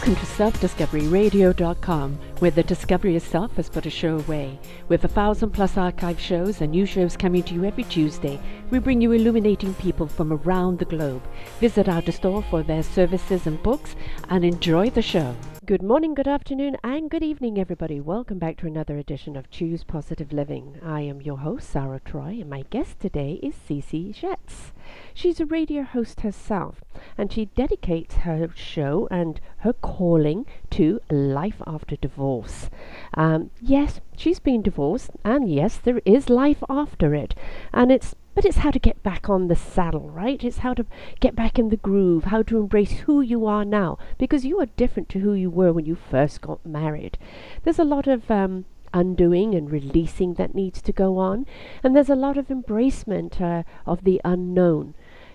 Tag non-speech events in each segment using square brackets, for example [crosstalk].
Welcome to SelfDiscoveryRadio.com, where the discovery of self has put a show away. With a thousand plus archive shows and new shows coming to you every Tuesday, we bring you illuminating people from around the globe. Visit our store for their services and books and enjoy the show. Good morning, good afternoon, and good evening, everybody. Welcome back to another edition of Choose Positive Living. I am your host, Sarah Troy, and my guest today is Cece Shatz. She's a radio host herself, and she dedicates her show and her calling to life after divorce. Um, yes, she's been divorced, and yes, there is life after it, and it's but it's how to get back on the saddle, right? It's how to get back in the groove, how to embrace who you are now, because you are different to who you were when you first got married. There's a lot of um, undoing and releasing that needs to go on. And there's a lot of embracement uh, of the unknown.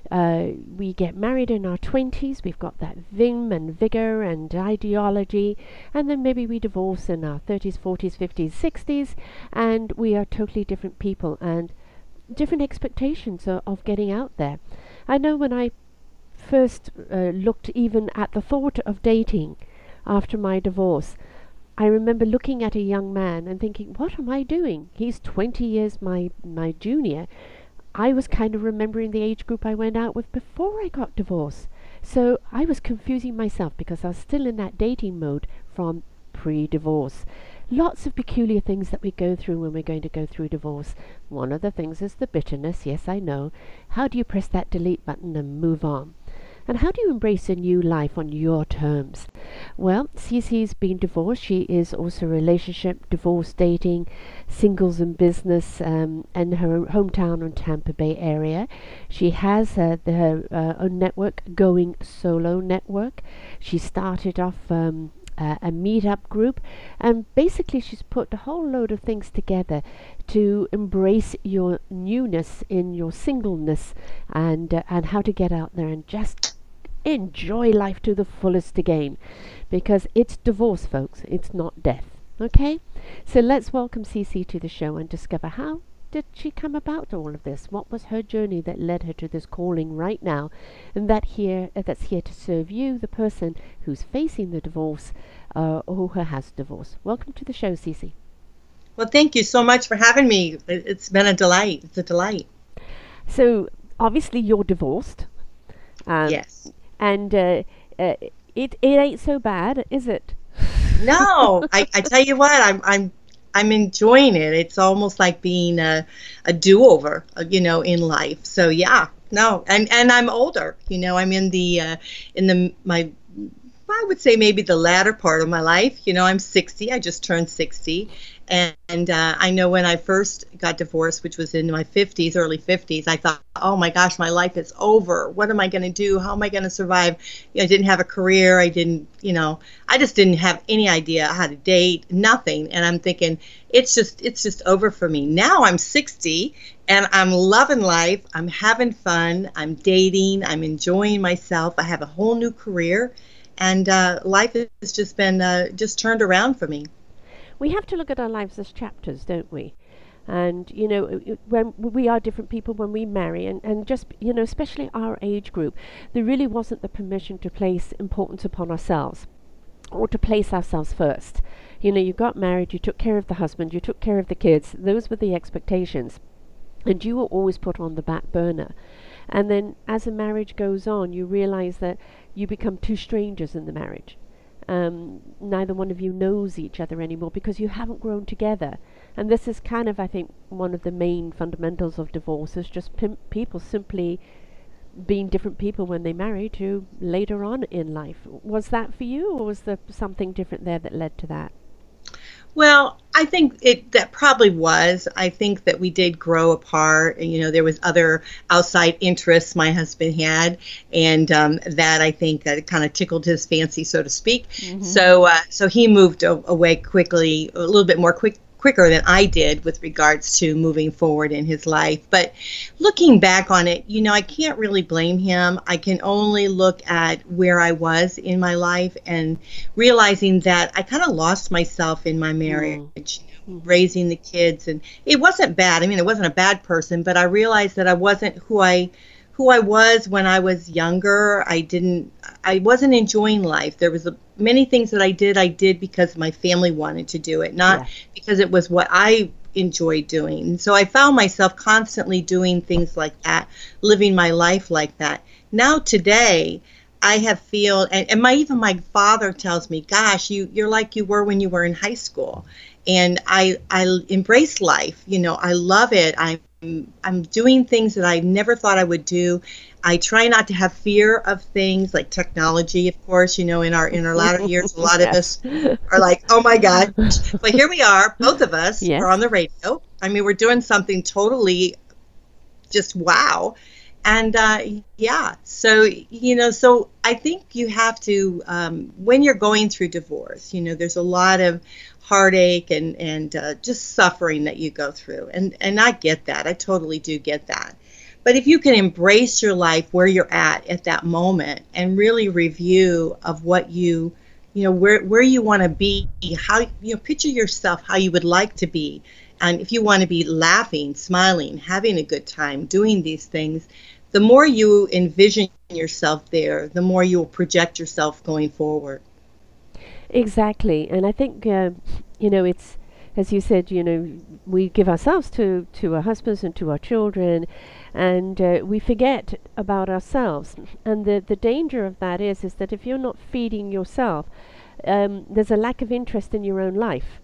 Uh, we get married in our 20s, we've got that vim and vigor and ideology, and then maybe we divorce in our 30s, 40s, 50s, 60s, and we are totally different people and different expectations of, of getting out there. I know when I first uh, looked even at the thought of dating after my divorce, I remember looking at a young man and thinking, what am I doing? He's 20 years my, my junior. I was kind of remembering the age group I went out with before I got divorced. So I was confusing myself because I was still in that dating mode from pre divorce. Lots of peculiar things that we go through when we're going to go through divorce. One of the things is the bitterness, yes, I know. How do you press that delete button and move on? And how do you embrace a new life on your terms? Well, Cece's been divorced. She is also relationship, divorce, dating, singles and business um, in her hometown in Tampa Bay area. She has uh, the, her uh, own network, Going Solo Network. She started off um, uh, a meetup group, and basically she's put a whole load of things together to embrace your newness in your singleness and uh, and how to get out there and just enjoy life to the fullest again because it's divorce, folks. It's not death. Okay? So let's welcome Cece to the show and discover how did she come about all of this? What was her journey that led her to this calling right now, and that here uh, that's here to serve you, the person who's facing the divorce uh, or who has divorce? Welcome to the show, Cece. Well, thank you so much for having me. It's been a delight. It's a delight. So obviously you're divorced. Um, yes and uh, uh, it it ain't so bad, is it? no, I, I tell you what, I'm I'm I'm enjoying it. It's almost like being a, a do over, uh, you know, in life. So yeah, no, and and I'm older. You know, I'm in the uh, in the my I would say maybe the latter part of my life. You know, I'm 60. I just turned 60, and, uh, I know when I first got divorced, which was in my 50s, early 50s, I thought, oh my gosh, my life is over. What am I going to do? How am I going to survive? I didn't have a career. I didn't, you know, I just didn't have any idea how to date, nothing. And I'm thinking, it's just, it's just over for me. Now I'm 60 and I'm loving life. I'm having fun. I'm dating. I'm enjoying myself. I have a whole new career. And uh, life has just been uh, just turned around for me we have to look at our lives as chapters, don't we? And you know, when we are different people when we marry, and, and just you know, especially our age group, there really wasn't the permission to place importance upon ourselves, or to place ourselves first. You know, you got married, you took care of the husband, you took care of the kids. Those were the expectations, and you were always put on the back burner. And then, as a marriage goes on, you realize that you become two strangers in the marriage um, neither one of you knows each other anymore because you haven't grown together. And this is kind of, I think, one of the main fundamentals of divorce is just people simply being different people when they marry to later on in life. Was that for you, or was there something different there that led to that? Well, I think it that probably was. I think that we did grow apart. You know, there was other outside interests my husband had, and um, that I think uh, kind of tickled his fancy, so to speak. Mm-hmm. So, uh, so he moved away quickly, a little bit more quick quicker than I did with regards to moving forward in his life. But looking back on it, you know, I can't really blame him. I can only look at where I was in my life and realizing that I kind of lost myself in my marriage. Mm-hmm. raising the kids and it wasn't bad i mean it wasn't a bad person but i realized that i wasn't who i who I was when I was younger. I didn't I wasn't enjoying life. There was a, many things that I did I did because my family wanted to do it, not yeah. because it was what I enjoyed doing. so I found myself constantly doing things like that, living my life like that. Now today, I have feel and, and my even my father tells me, "Gosh, you you're like you were when you were in high school." And I I embrace life. You know, I love it. I'm I'm doing things that I never thought I would do. I try not to have fear of things like technology, of course. You know, in our in our latter [laughs] years, a lot yes. of us are like, "Oh my God!" [laughs] But here we are, both of us yes. are on the radio. I mean, we're doing something totally just wow and uh, yeah so you know so i think you have to um, when you're going through divorce you know there's a lot of heartache and and uh, just suffering that you go through. And and i get that. I totally do get that. But if you can embrace your life where you're at at that moment and really review of what you you know where where you want to be how you know picture yourself how you would like to be. And if you want to be laughing smiling having a good time doing these things the more you envision yourself there, the more you will project yourself going forward. Exactly, and I think uh, you know it's as you said, you know, we give ourselves to to our husbands and to our children, and uh, we forget about ourselves. And the the danger of that is is that if you're not feeding yourself, um, there's a lack of interest in your own life.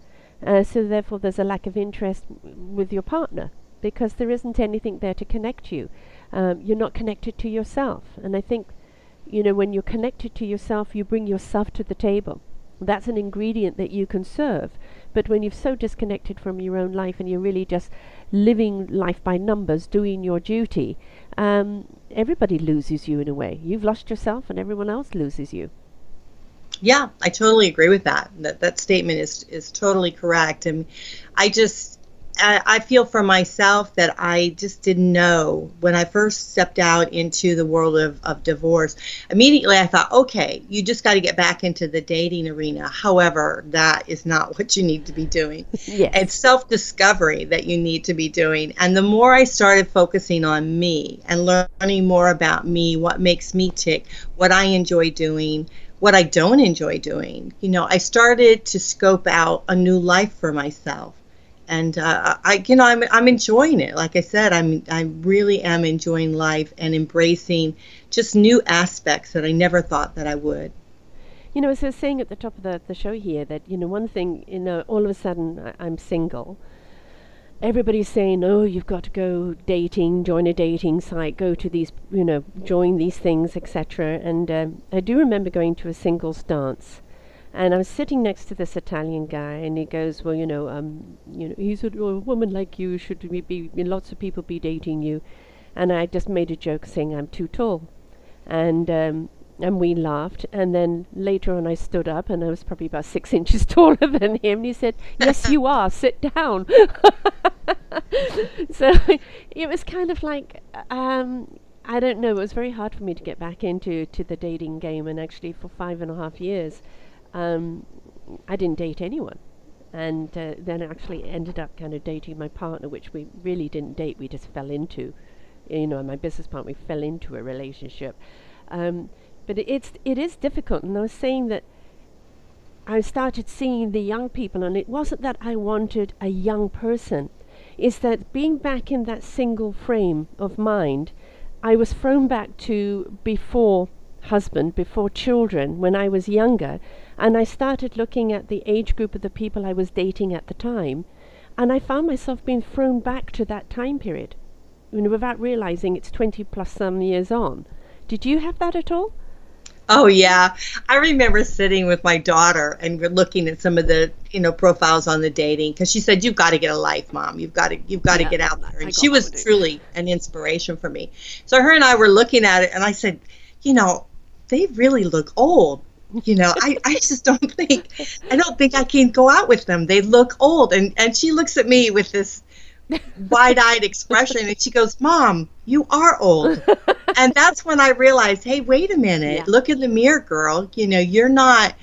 Uh, so therefore, there's a lack of interest with your partner because there isn't anything there to connect you um, you're not connected to yourself. And I think, you know, when you're connected to yourself, you bring yourself to the table. That's an ingredient that you can serve. But when you're so disconnected from your own life and you're really just living life by numbers, doing your duty, um, everybody loses you in a way. You've lost yourself, and everyone else loses you. Yeah, I totally agree with that. That that statement is is totally correct. And I just I, feel for myself that I just didn't know when I first stepped out into the world of, of divorce. Immediately, I thought, okay, you just got to get back into the dating arena. However, that is not [laughs] what you need to be doing. Yes. It's self discovery that you need to be doing. And the more I started focusing on me and learning more about me, what makes me tick, what I enjoy doing, what I don't enjoy doing, you know, I started to scope out a new life for myself and uh, I, you know, I'm I'm enjoying it. Like I said, I'm I really am enjoying life and embracing just new aspects that I never thought that I would. You know, as I was saying at the top of the, the show here, that you know, one thing, you know, all of a sudden I, I'm single. Everybody's saying, "Oh, you've got to go dating, join a dating site, go to these, you know, join these things, etc." And um, I do remember going to a singles dance and I was sitting next to this Italian guy, and he goes, "Well, you know, um, you know, he said, well, a woman like you should be, be lots of people be dating you," and I just made a joke saying I'm too tall, and um, and we laughed. And then later on, I stood up, and I was probably about six [laughs] inches taller than him. And he said, "Yes, you [laughs] are. Sit down." [laughs] so it was kind of like. Um, I don't know. It was very hard for me to get back into to the dating game, and actually for five and a half years, um, I didn't date anyone. And uh, then actually ended up kind of dating my partner, which we really didn't date, we just fell into. You know, my business partner, we fell into a relationship. Um, but it, it's, it is difficult. And I was saying that I started seeing the young people, and it wasn't that I wanted a young person. It's that being back in that single frame of mind, I was thrown back to before husband, before children, when I was younger, and I started looking at the age group of the people I was dating at the time, and I found myself being thrown back to that time period, you know, without realizing it's 20 plus some years on. Did you have that at all? Oh yeah, I remember sitting with my daughter and we're looking at some of the you know profiles on the dating because she said you've got to get a life, mom. You've got to you've got yeah, to get out there, and she was truly an inspiration for me. So her and I were looking at it, and I said, you know, they really look old you know I, I just don't think i don't think i can go out with them. They look old. And and she looks at me with this wide-eyed expression and she goes mom you are old. [laughs] And that's when i realized hey wait a minute. Yeah. look in the mirror girl. You know you're not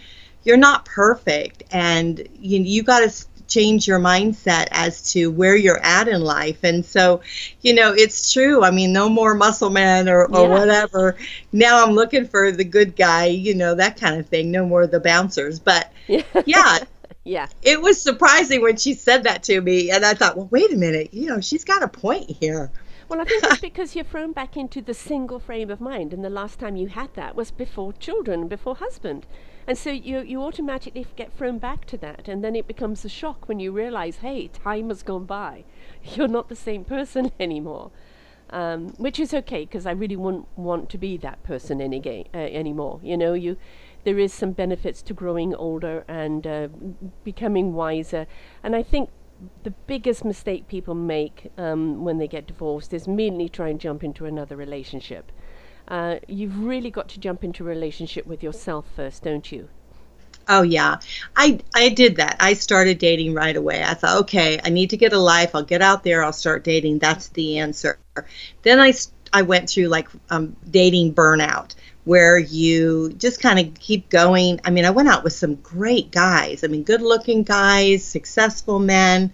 you're not perfect. And you you got to change your mindset as to where you're at in life. And so, you know, it's true. I mean, no more muscle man or, or yeah. whatever. Now I'm looking for the good guy, you know, that kind of thing. No more the bouncers. But [laughs] yeah. yeah. It was surprising when she said that to me. And I thought, well, wait a minute. You know, she's got a point here. Well, I think it's because you're thrown back into the single frame of mind, and the last time you had that was before children, before husband. And so you, you automatically get thrown back to that, and then it becomes a shock when you realize, hey, time has gone by. [laughs] You're not the same person [laughs] anymore. Um, which is okay because I really wouldn't want to be that person any ga- uh, anymore. You know, you there is some benefits to growing older and uh, becoming wiser, and I think the biggest mistake people make um, when they get divorced is immediately try and jump into another relationship. Uh, you've really got to jump into a relationship with yourself first, don't you? Oh yeah, I I did that. I started dating right away. I thought, okay, I need to get a life. I'll get out there. I'll start dating. That's the answer. Then I I went through like um, dating burnout, where you just kind of keep going. I mean, I went out with some great guys. I mean, good-looking guys, successful men.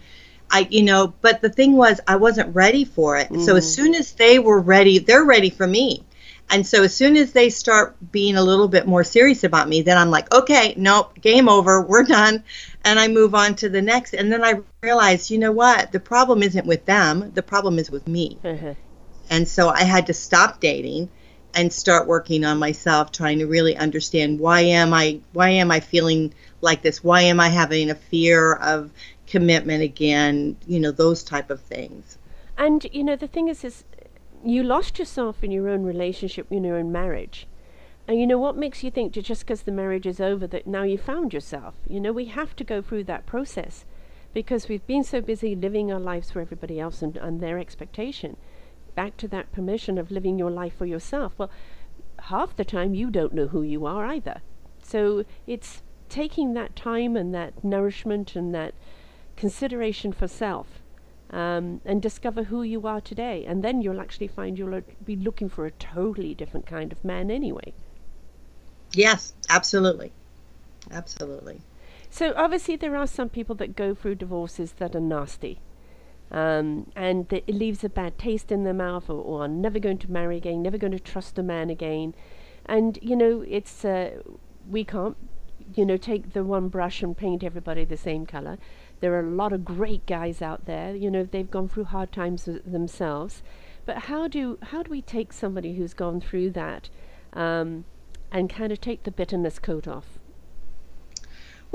I, you know, but the thing was, I wasn't ready for it. Mm. So as mm. soon as they were ready, they're ready for me. And so as soon as they start being a little bit more serious about me, then I'm like, okay, nope, game over, we're done. And I move on to the next. And then I realize, you know what? The problem isn't with them, the problem is with me. Mm-hmm. And so I had to stop dating and start working on myself, trying to really understand why am I why am I feeling like this? Why am I having a fear of commitment again? You know, those type of things. And you know, the thing is, is you lost yourself in your own relationship, in your own marriage. And you know what makes you think just because the marriage is over that now you found yourself? You know, we have to go through that process because we've been so busy living our lives for everybody else and, and their expectation. Back to that permission of living your life for yourself. Well, half the time you don't know who you are either. So it's taking that time and that nourishment and that consideration for self um, and discover who you are today. And then you'll actually find you'll be looking for a totally different kind of man anyway. Yes, absolutely. Absolutely. So, obviously, there are some people that go through divorces that are nasty. Um, and it leaves a bad taste in their mouth, or, or are never going to marry again, never going to trust a man again. And, you know, it's, uh, we can't, you know, take the one brush and paint everybody the same color. There are a lot of great guys out there. You know, they've gone through hard times themselves. But how do how do we take somebody who's gone through that um, and kind of take the bitterness coat off?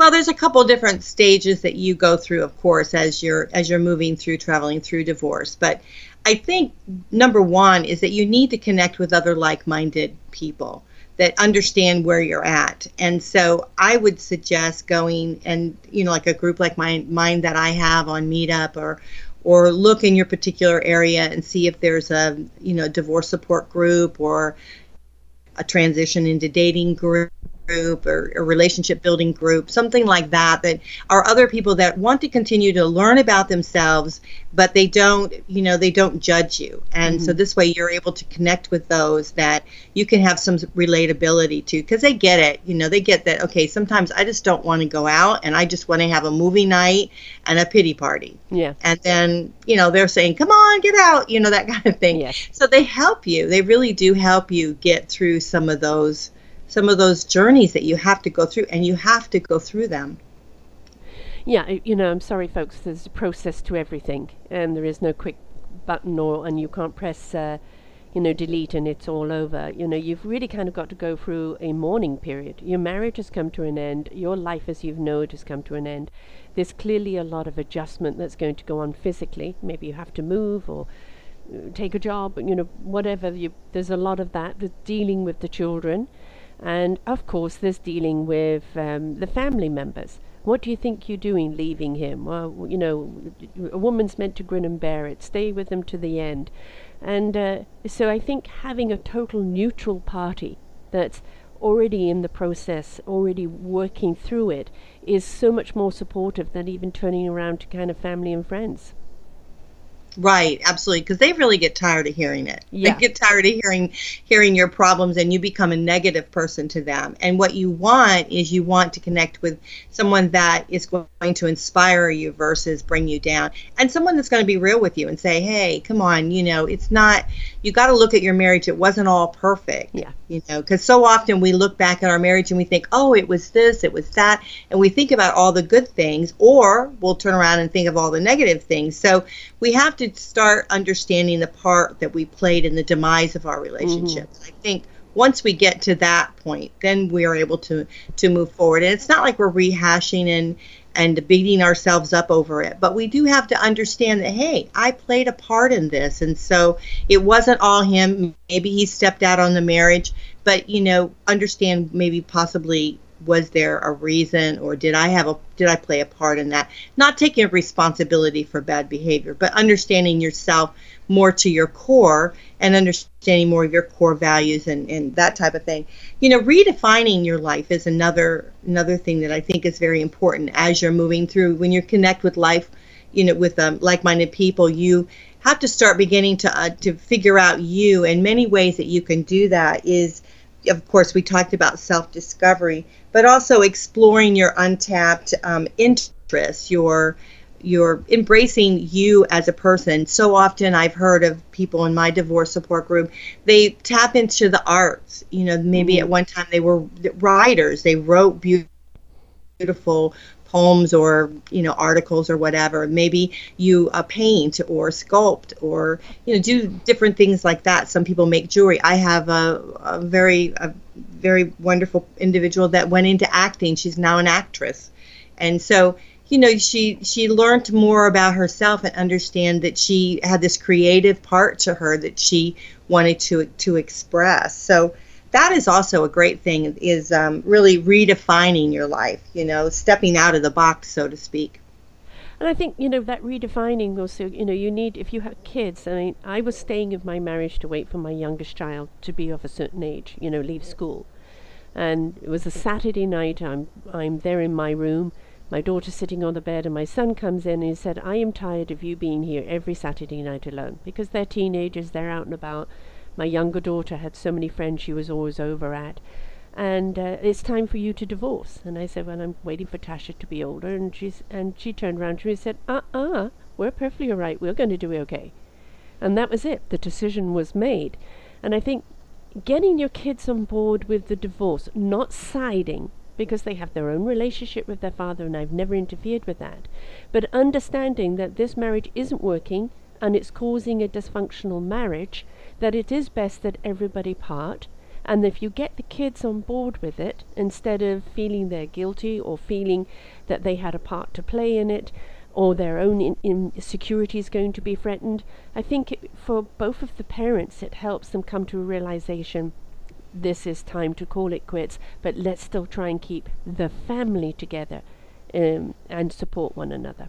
Well, there's a couple different stages that you go through, of course, as you're as you're moving through traveling through divorce. But I think number one is that you need to connect with other like-minded people that understand where you're at. And so I would suggest going and you know like a group like mine mine that I have on Meetup or or look in your particular area and see if there's a you know divorce support group or a transition into dating group group or a relationship building group, something like that, that are other people that want to continue to learn about themselves, but they don't, you know, they don't judge you. And mm-hmm. so this way you're able to connect with those that you can have some relatability to because they get it. You know, they get that, okay, sometimes I just don't want to go out and I just want to have a movie night and a pity party. Yeah. And then, you know, they're saying, come on, get out, you know, that kind of thing. Yes. So they help you. They really do help you get through some of those some of those journeys that you have to go through, and you have to go through them. Yeah, you know, I'm sorry, folks. There's a process to everything, and there is no quick button, or and you can't press, uh, you know, delete and it's all over. You know, you've really kind of got to go through a mourning period. Your marriage has come to an end. Your life, as you know it, has come to an end. There's clearly a lot of adjustment that's going to go on physically. Maybe you have to move or uh, take a job. You know, whatever. You, there's a lot of that. There's dealing with the children. And of course, there's dealing with um, the family members. What do you think you're doing leaving him? Well, you know, a woman's meant to grin and bear it, stay with him to the end. And uh, so I think having a total neutral party that's already in the process, already working through it, is so much more supportive than even turning around to kind of family and friends. Right, absolutely, because they really get tired of hearing it. Yeah. They get tired of hearing hearing your problems, and you become a negative person to them. And what you want is you want to connect with someone that is going to inspire you versus bring you down, and someone that's going to be real with you and say, "Hey, come on, you know, it's not. You got to look at your marriage. It wasn't all perfect. Yeah. You know, because so often we look back at our marriage and we think, oh, it was this, it was that, and we think about all the good things, or we'll turn around and think of all the negative things. So we have to start understanding the part that we played in the demise of our relationship. Mm-hmm. I think once we get to that point, then we are able to to move forward. And it's not like we're rehashing and and beating ourselves up over it, but we do have to understand that hey, I played a part in this, and so it wasn't all him. Maybe he stepped out on the marriage, but you know, understand maybe possibly was there a reason or did I have a did I play a part in that? Not taking responsibility for bad behavior, but understanding yourself more to your core and understanding more of your core values and, and that type of thing. You know, redefining your life is another another thing that I think is very important as you're moving through when you connect with life, you know, with um, like-minded people, you have to start beginning to uh, to figure out you and many ways that you can do that is of course we talked about self-discovery but also exploring your untapped um, interests your you're embracing you as a person. So often I've heard of people in my divorce support group, they tap into the arts. You know, maybe mm-hmm. at one time they were writers, they wrote beautiful poems or you know articles or whatever. Maybe you uh, paint or sculpt or you know do different things like that. Some people make jewelry. I have a, a very a very wonderful individual that went into acting. She's now an actress. And so you know she she learned more about herself and understand that she had this creative part to her that she wanted to to express. So that is also a great thing is um, really redefining your life you know stepping out of the box so to speak and I think you know that redefining also you know you need if you have kids I mean I was staying in my marriage to wait for my youngest child to be of a certain age you know leave school and it was a Saturday night I'm I'm there in my room my daughter sitting on the bed, and my son comes in and he said, I am tired of you being here every Saturday night alone because they're teenagers, they're out and about. My younger daughter had so many friends she was always over at. And uh, it's time for you to divorce. And I said, Well, I'm waiting for Tasha to be older. And, she's, and she turned around to me and said, Uh uh-uh, uh, we're perfectly all right. We're going to do okay. And that was it. The decision was made. And I think getting your kids on board with the divorce, not siding, because they have their own relationship with their father and I've never interfered with that. But understanding that this marriage isn't working and it's causing a dysfunctional marriage, that it is best that everybody part. And if you get the kids on board with it, instead of feeling they're guilty or feeling that they had a part to play in it, or their own in, in is going to be threatened, I think it, for both of the parents it helps them come to a realization this is time to call it quits, but let's still try and keep the family together um, and support one another.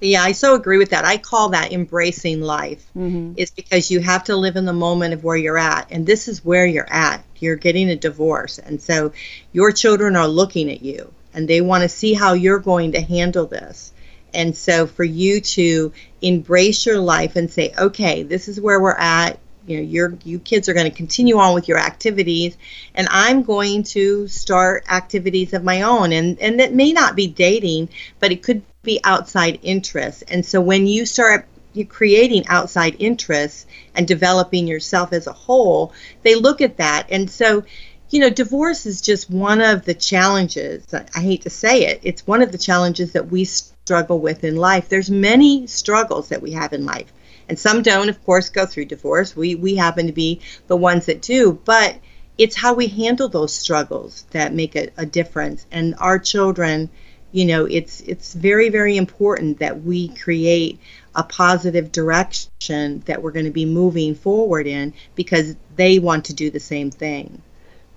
Yeah, I so agree with that. I call that embracing life. Mm-hmm. It's because you have to live in the moment of where you're at. And this is where you're at. You're getting a divorce. And so your children are looking at you and they want to see how you're going to handle this. And so for you to embrace your life and say, okay, this is where we're at you know your you kids are going to continue on with your activities and i'm going to start activities of my own and and it may not be dating but it could be outside interests and so when you start creating outside interests and developing yourself as a whole they look at that. And so you know divorce is just one of the challenges. I hate to say it. It's one of the challenges that we struggle with in life. There's many struggles that we have in life. And some don't, of course, go through divorce. We we happen to be the ones that do, but it's how we handle those struggles that make a, a difference. And our children, you know, it's it's very very important that we create a positive direction that we're going to be moving forward in because they want to do the same thing.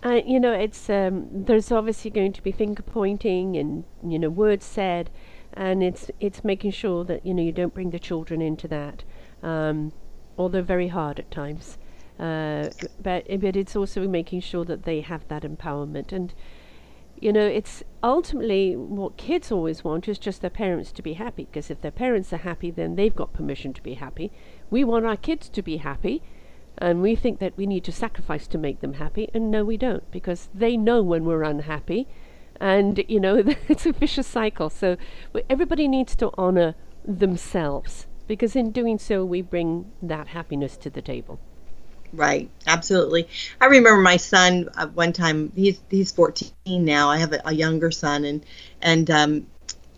Uh, you know, it's um, there's obviously going to be finger pointing and you know words said, and it's it's making sure that you know you don't bring the children into that um, although very hard at times. Uh, but but it's also making sure that they have that empowerment and you know, it's ultimately what kids always want is just their parents to be happy. Because if their parents are happy, then they've got permission to be happy. We want our kids to be happy, and we think that we need to sacrifice to make them happy. And no, we don't, because they know when we're unhappy, and you know [laughs] it's a vicious cycle. So everybody needs to honor themselves, because in doing so, we bring that happiness to the table. Right, absolutely. I remember my son uh, one time. He's he's 14 now. I have a, a younger son, and and um,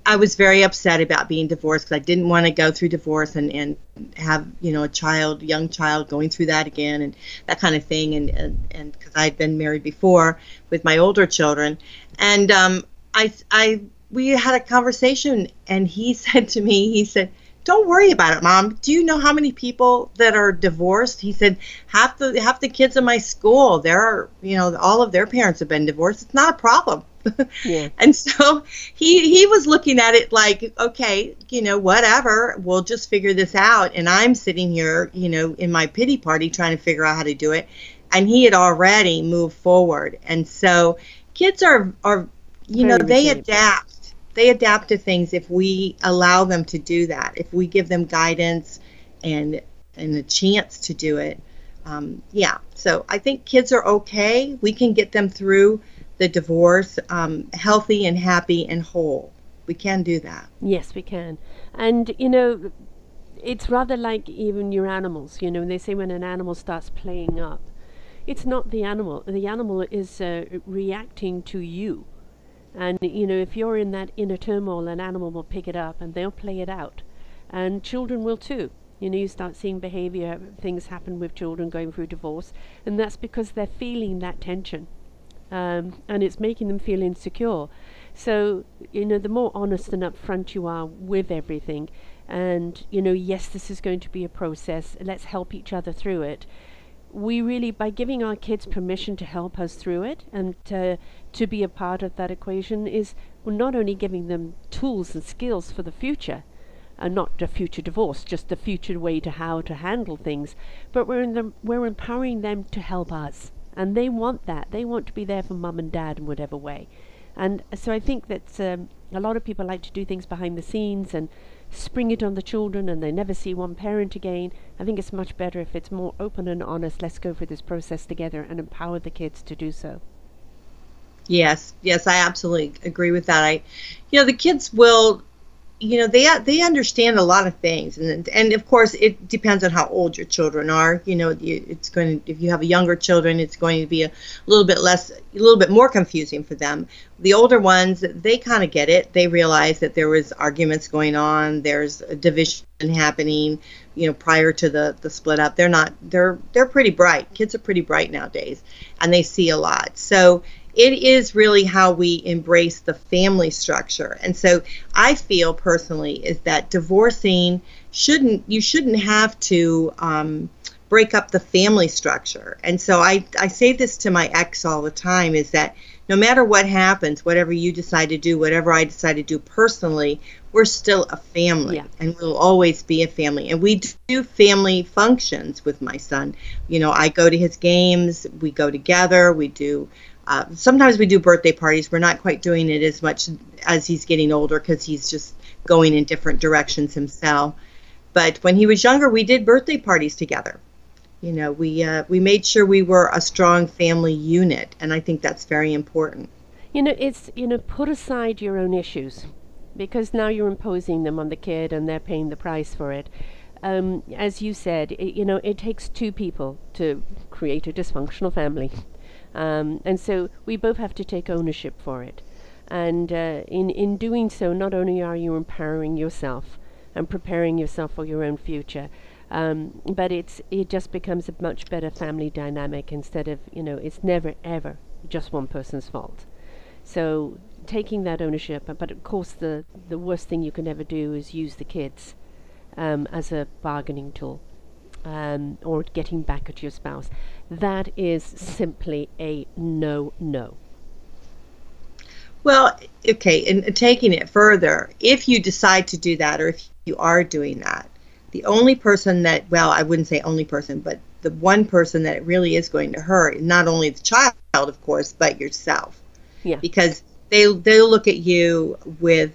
I was very upset about being divorced because I didn't want to go through divorce and and have you know a child, young child, going through that again and that kind of thing. And and because I had been married before with my older children, and um, I I we had a conversation, and he [laughs] said to me, he said don't worry about it, mom. Do you know how many people that are divorced? He said half the half the kids in my school, there are, you know, all of their parents have been divorced. It's not a problem. [laughs] Yeah. and so he he was looking at it like, okay, you know, whatever, we'll just figure this out. And I'm sitting here, you know, in my pity party trying to figure out how to do it. And he had already moved forward. And so kids are are you know, they adapt they adapt to things if we allow them to do that. If we give them guidance and and a chance to do it. Um, yeah. So I think kids are okay. We can get them through the divorce um, healthy and happy and whole. We can do that. Yes, we can. And you know, it's rather like even your animals. You know, they say when an animal starts playing up, it's not the animal. The animal is uh, reacting to you and, you know, if you're in that inner turmoil, an animal will pick it up and they'll play it out. And children will too. You know, you start seeing behavior, things happen with children going through divorce, and that's because they're feeling that tension. Um, and it's making them feel insecure. So, you know, the more honest and upfront you are with everything, and, you know, yes, this is going to be a process, let's help each other through it we really, by giving our kids permission to help us through it and to, to be a part of that equation, is we're not only giving them tools and skills for the future, and not the future divorce, just the future way to how to handle things, but we're, the, we're empowering them to help us. And they want that. They want to be there for mum and dad in whatever way. And so I think that um, a lot of people like to do things behind the scenes and spring it on the children and they never see one parent again. I think it's much better if it's more open and honest. Let's go through this process together and empower the kids to do so. Yes, yes, I absolutely agree with that. I, you know, the kids will you know they they understand a lot of things. And and of course it depends on how old your children are. You know it's going to if you have younger children it's going to be a little bit less a little bit more confusing for them. The older ones they kind of get it. They realize that there was arguments going on. There's a division happening you know prior to the the split up. They're not they're they're pretty bright. Kids are pretty bright nowadays and they see a lot. So it is really how we embrace the family structure. And so I feel personally is that divorcing shouldn't you shouldn't have to um, break up the family structure. And so I, I say this to my ex all the time is that no matter what happens, whatever you decide to do, whatever I decide to do personally, we're still a family yeah. and we'll always be a family. And we do family functions with my son. You know, I go to his games, we go together, we do uh, sometimes we do birthday parties. We're not quite doing it as much as he's getting older because he's just going in different directions himself. But when he was younger, we did birthday parties together. You know, we uh, we made sure we were a strong family unit, and I think that's very important. You know, it's you know, put aside your own issues because now you're imposing them on the kid, and they're paying the price for it. Um, as you said, it, you know, it takes two people to create a dysfunctional family. Um, and so we both have to take ownership for it. And uh, in, in doing so, not only are you empowering yourself and preparing yourself for your own future, um, but it's it just becomes a much better family dynamic instead of you know it's never ever just one person's fault. So taking that ownership, but of course the the worst thing you can ever do is use the kids um, as a bargaining tool um, or getting back at your spouse. That is simply a no no. Well, okay, and taking it further, if you decide to do that or if you are doing that, the only person that, well, I wouldn't say only person, but the one person that it really is going to hurt, not only the child, of course, but yourself. Yeah. Because they they'll look at you with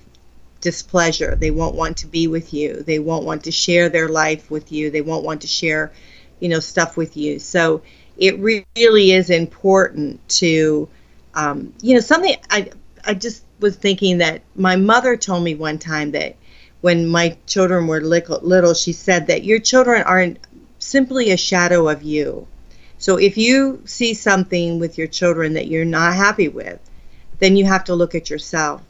displeasure. They won't want to be with you. They won't want to share their life with you. They won't want to share, you know, stuff with you. So it really is important to, um, you know, something I I just was thinking that my mother told me one time that when my children were little, she said that your children aren't simply a shadow of you. So if you see something with your children that you're not happy with, then you have to look at yourself.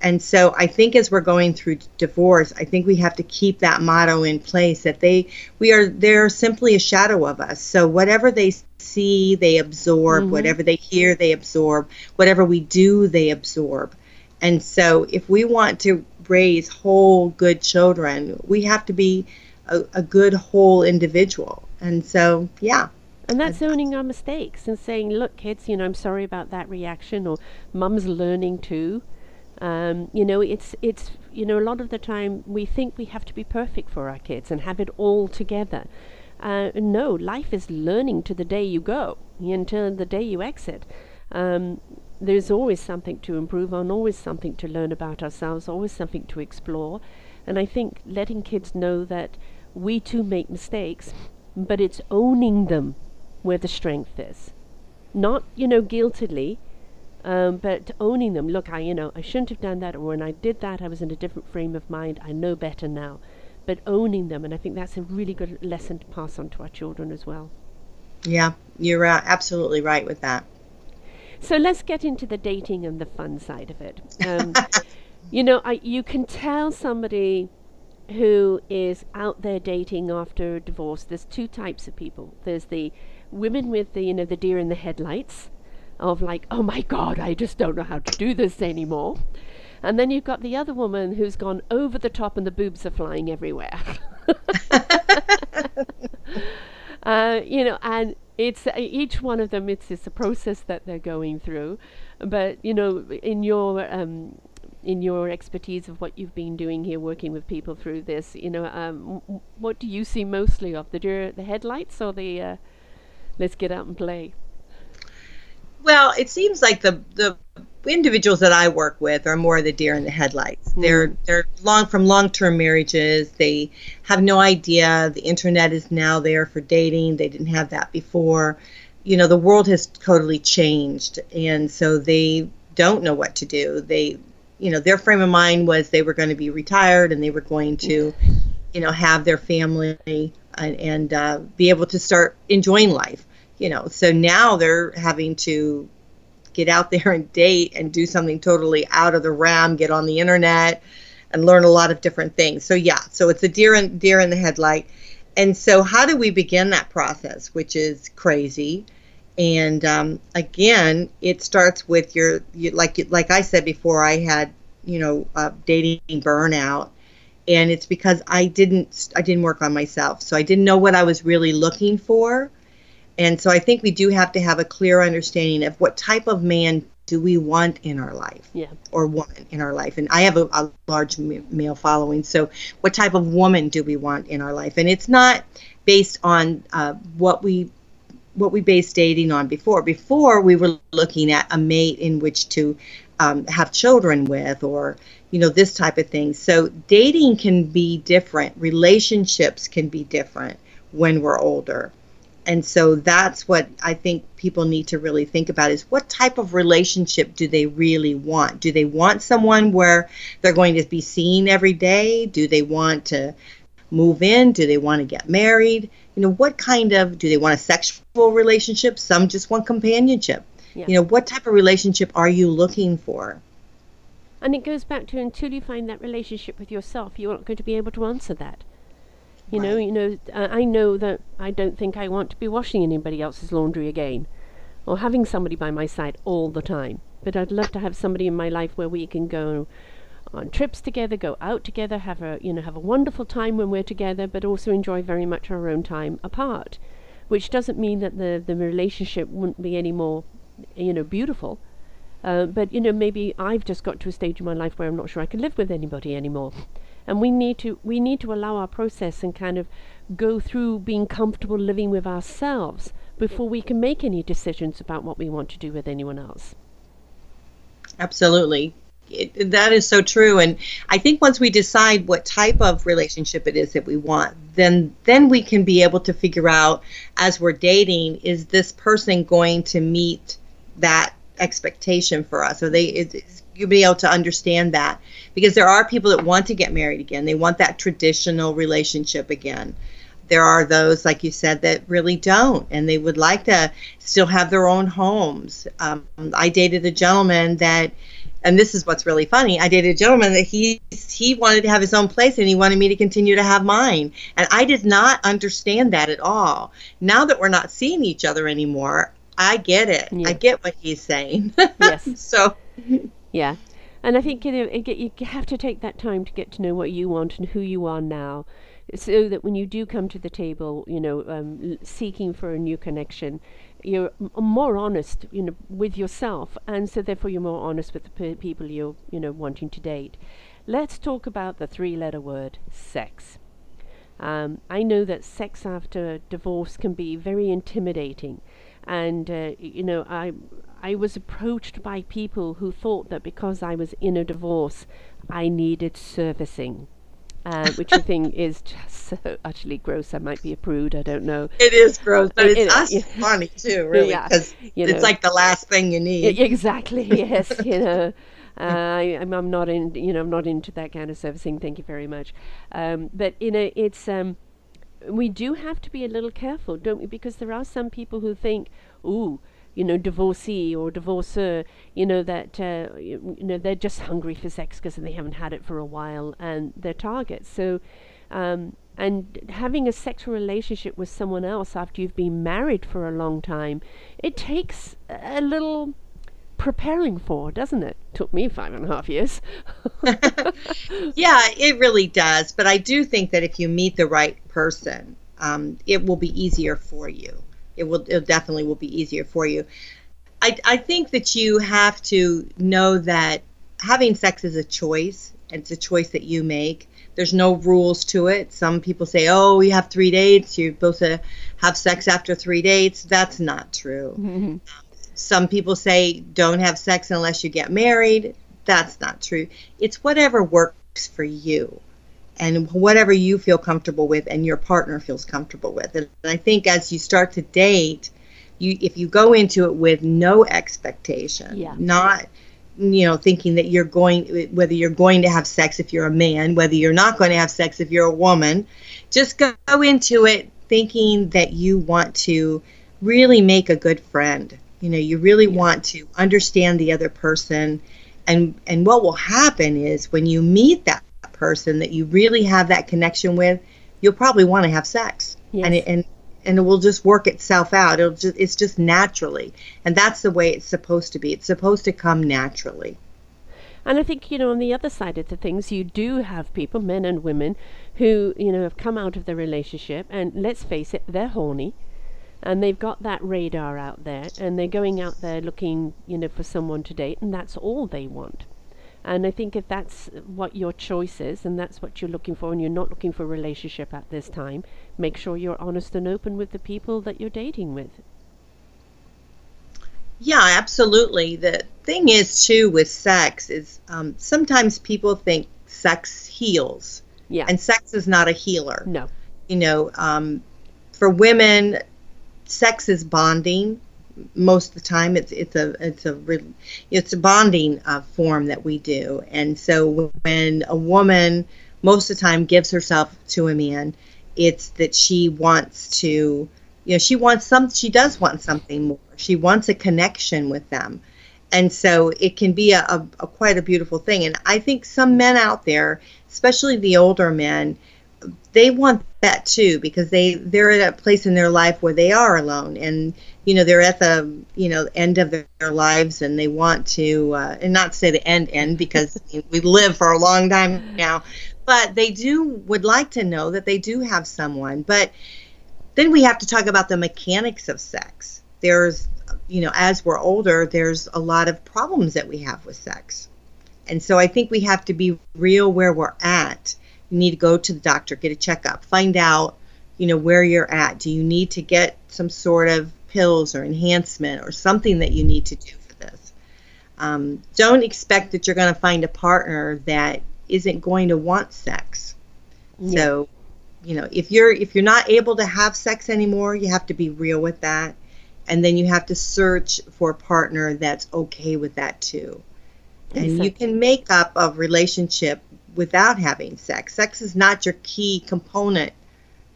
And so I think as we're going through divorce, I think we have to keep that motto in place that they we are they're simply a shadow of us. So whatever they see, they absorb, mm-hmm. whatever they hear, they absorb, whatever we do, they absorb. And so if we want to raise whole good children, we have to be a, a good whole individual. And so, yeah, and that's owning our mistakes and saying, look, kids, you know, I'm sorry about that reaction, or mum's learning too. Um, you know, it's it's you know a lot of the time we think we have to be perfect for our kids and have it all together. Uh, no, life is learning to the day you go until the day you exit. Um, there's always something to improve on, always something to learn about ourselves, always something to explore. And I think letting kids know that we too make mistakes, but it's owning them where the strength is. Not, you know, guiltily, um, but owning them. Look, I, you know, I shouldn't have done that, or when I did that, I was in a different frame of mind. I know better now. But owning them, and I think that's a really good lesson to pass on to our children as well. Yeah, you're uh, absolutely right with that. So let's get into the dating and the fun side of it. Um, [laughs] you know, I, you can tell somebody who is out there dating after a divorce. There's two types of people. There's the women with the you know the deer in the headlights of like oh my god I just don't know how to do this anymore. And then you've got the other woman who's gone over the top and the boobs are flying everywhere. [laughs] Uh, you know and it's uh, each one of them it's, it's a process that they're going through. But you know in your um, in your expertise of what you've been doing here, working with people through this, you know, um, what do you see mostly of? The the headlights or the uh, let's get out and play? Well, it seems like the the individuals that I work with are more the deer in the headlights. Mm. They're they're long from long term marriages. They have no idea the internet is now there for dating. They didn't have that before. You know, the world has totally changed, and so they don't know what to do. They, you know, their frame of mind was they were going to be retired and they were going to, you know, have their family and, and uh, be able to start enjoying life you know so now they're having to get out there and date and do something totally out of the realm get on the internet and learn a lot of different things. So yeah so it's a deer in deer in the headlight. And so how do we begin that process which is crazy? And um, again it starts with your you, like like i said before i had you know uh, dating burnout and it's because i didn't i didn't work on myself. So i didn't know what i was really looking for and so I think we do have to have a clear understanding of what type of man do we want in our life yeah. or woman in our life. And I have a, a large male following. So what type of woman do we want in our life? And it's not based on uh, what we what we based dating on before. Before we were looking at a mate in which to um, have children with, or you know this type of thing. So dating can be different. Relationships can be different when we're older and so that's what I think people need to really think about is what type of relationship do they really want? Do they want someone where they're going to be seen every day? Do they want to move in? Do they want to get married? You know, what kind of do they want a sexual relationship? Some just want companionship. Yeah. You know, what type of relationship are you looking for? And it goes back to until you find that relationship with yourself, you're not going to be able to answer that. You right. know, you know, uh, I know that I don't think I want to be washing anybody else's laundry again, or having somebody by my side all the time. But I'd love to have somebody in my life where we can go on trips together, go out together, have a you know have a wonderful time when we're together, but also enjoy very much our own time apart. Which doesn't mean that the the relationship wouldn't be any more, you know, beautiful. Uh, but you know, maybe I've just got to a stage in my life where I'm not sure I can live with anybody anymore and we need to we need to allow our process and kind of go through being comfortable living with ourselves before we can make any decisions about what we want to do with anyone else. Absolutely. It, that is so true and i think once we decide what type of relationship it is that we want then then we can be able to figure out as we're dating is this person going to meet that expectation for us are they is, you'll be able to understand that because there are people that want to get married again they want that traditional relationship again there are those, like you said, that really don't, and they would like to still have their own homes. Um, I dated a gentleman that, and this is what's really funny. I dated a gentleman that he he wanted to have his own place, and he wanted me to continue to have mine, and I did not understand that at all. Now that we're not seeing each other anymore, I get it. Yeah. I get what he's saying. [laughs] Yes. so. Yeah. And I think you know you have to take that time to get to know what you want and who you are now, so that when you do come to the table, you know, um, seeking for a new connection, you're m- more honest, you know, with yourself, and so therefore you're more honest with the people you're, you know, wanting to date. Let's talk about the three-letter word, sex. Um, I know that sex after divorce can be very intimidating, and uh, you know, I I was approached by people who thought that because I was in a divorce, I needed servicing uh, which I think is just so utterly gross. I might be a prude. I don't know. It is gross, but it, it's it, funny too, [laughs] really, because yeah, it's know, like the last thing you need. Exactly. [laughs] yes. You know. Uh, I, am I'm not in, you know, I'm not into that kind of servicing. Thank you very much. Um, but you know, it's um, we do have to be a little careful, don't we? Because there are some people who think, "Ooh, you know, divorcee or divorcer, you know, that, uh, you, know, they're just hungry for sex because they haven't had it for a while and they're targets. So, um, and having a sexual relationship with someone else after you've been married for a long time, it takes a little preparing for, doesn't it? Took me five and a half years. [laughs] yeah, it really does. But I do think that if you meet the right person, um, it will be easier for you it will it definitely will be easier for you. I, I think that you have to know that having sex is a choice. and It's a choice that you make. There's no rules to it. Some people say, "Oh, you have three dates. You're supposed to have sex after three dates." That's not true. Mm-hmm. Some people say, "Don't have sex unless you get married." That's not true. It's whatever works for you and whatever you feel comfortable with and your partner feels comfortable with. And I think as you start to date, you if you go into it with no expectation, yeah. not you know thinking that you're going whether you're going to have sex if you're a man, whether you're not going to have sex if you're a woman, just go into it thinking that you want to really make a good friend. You know, you really yeah. want to understand the other person and and what will happen is when you meet that person that you really have that connection with, you'll probably want to have sex. Yes. And it, and and it will just work itself out. It'll just it's just naturally. And that's the way it's supposed to be. It's supposed to come naturally. And I think, you know, on the other side of the things, you do have people, men and women, who, you know, have come out of the relationship and let's face it, they're horny and they've got that radar out there and they're going out there looking, you know, for someone to date and that's all they want. And I think if that's what your choice is and that's what you're looking for and you're not looking for a relationship at this time, make sure you're honest and open with the people that you're dating with. Yeah, absolutely. The thing is, too, with sex is um, sometimes people think sex heals. Yeah. And sex is not a healer. No. You know, um, for women, sex is bonding most of the time it's it's a it's a it's a bonding uh, form that we do. And so when a woman most of the time gives herself to a man it's that she wants to you know she wants some she does want something more. She wants a connection with them. And so it can be a, a, a quite a beautiful thing. And i think some men out there especially the older men they want that too because they they're at a place in their life where they are alone and you know they're at the you know end of their, lives and they want to uh, and not say the end end because we live for a long time now but they do would like to know that they do have someone but then we have to talk about the mechanics of sex. There's you know as we're older there's a lot of problems that we have with sex and so i think we have to be real where we're at you need to go to the doctor, get a checkup, find out, you know, where you're at. Do you need to get some sort of pills or enhancement or something that you need to do for this? Um, don't expect that you're going to find a partner that isn't going to want sex. Yeah. So, you know, if you're if you're not able to have sex anymore, you have to be real with that, and then you have to search for a partner that's okay with that too. And you can make up a relationship without having sex. Sex is not your key component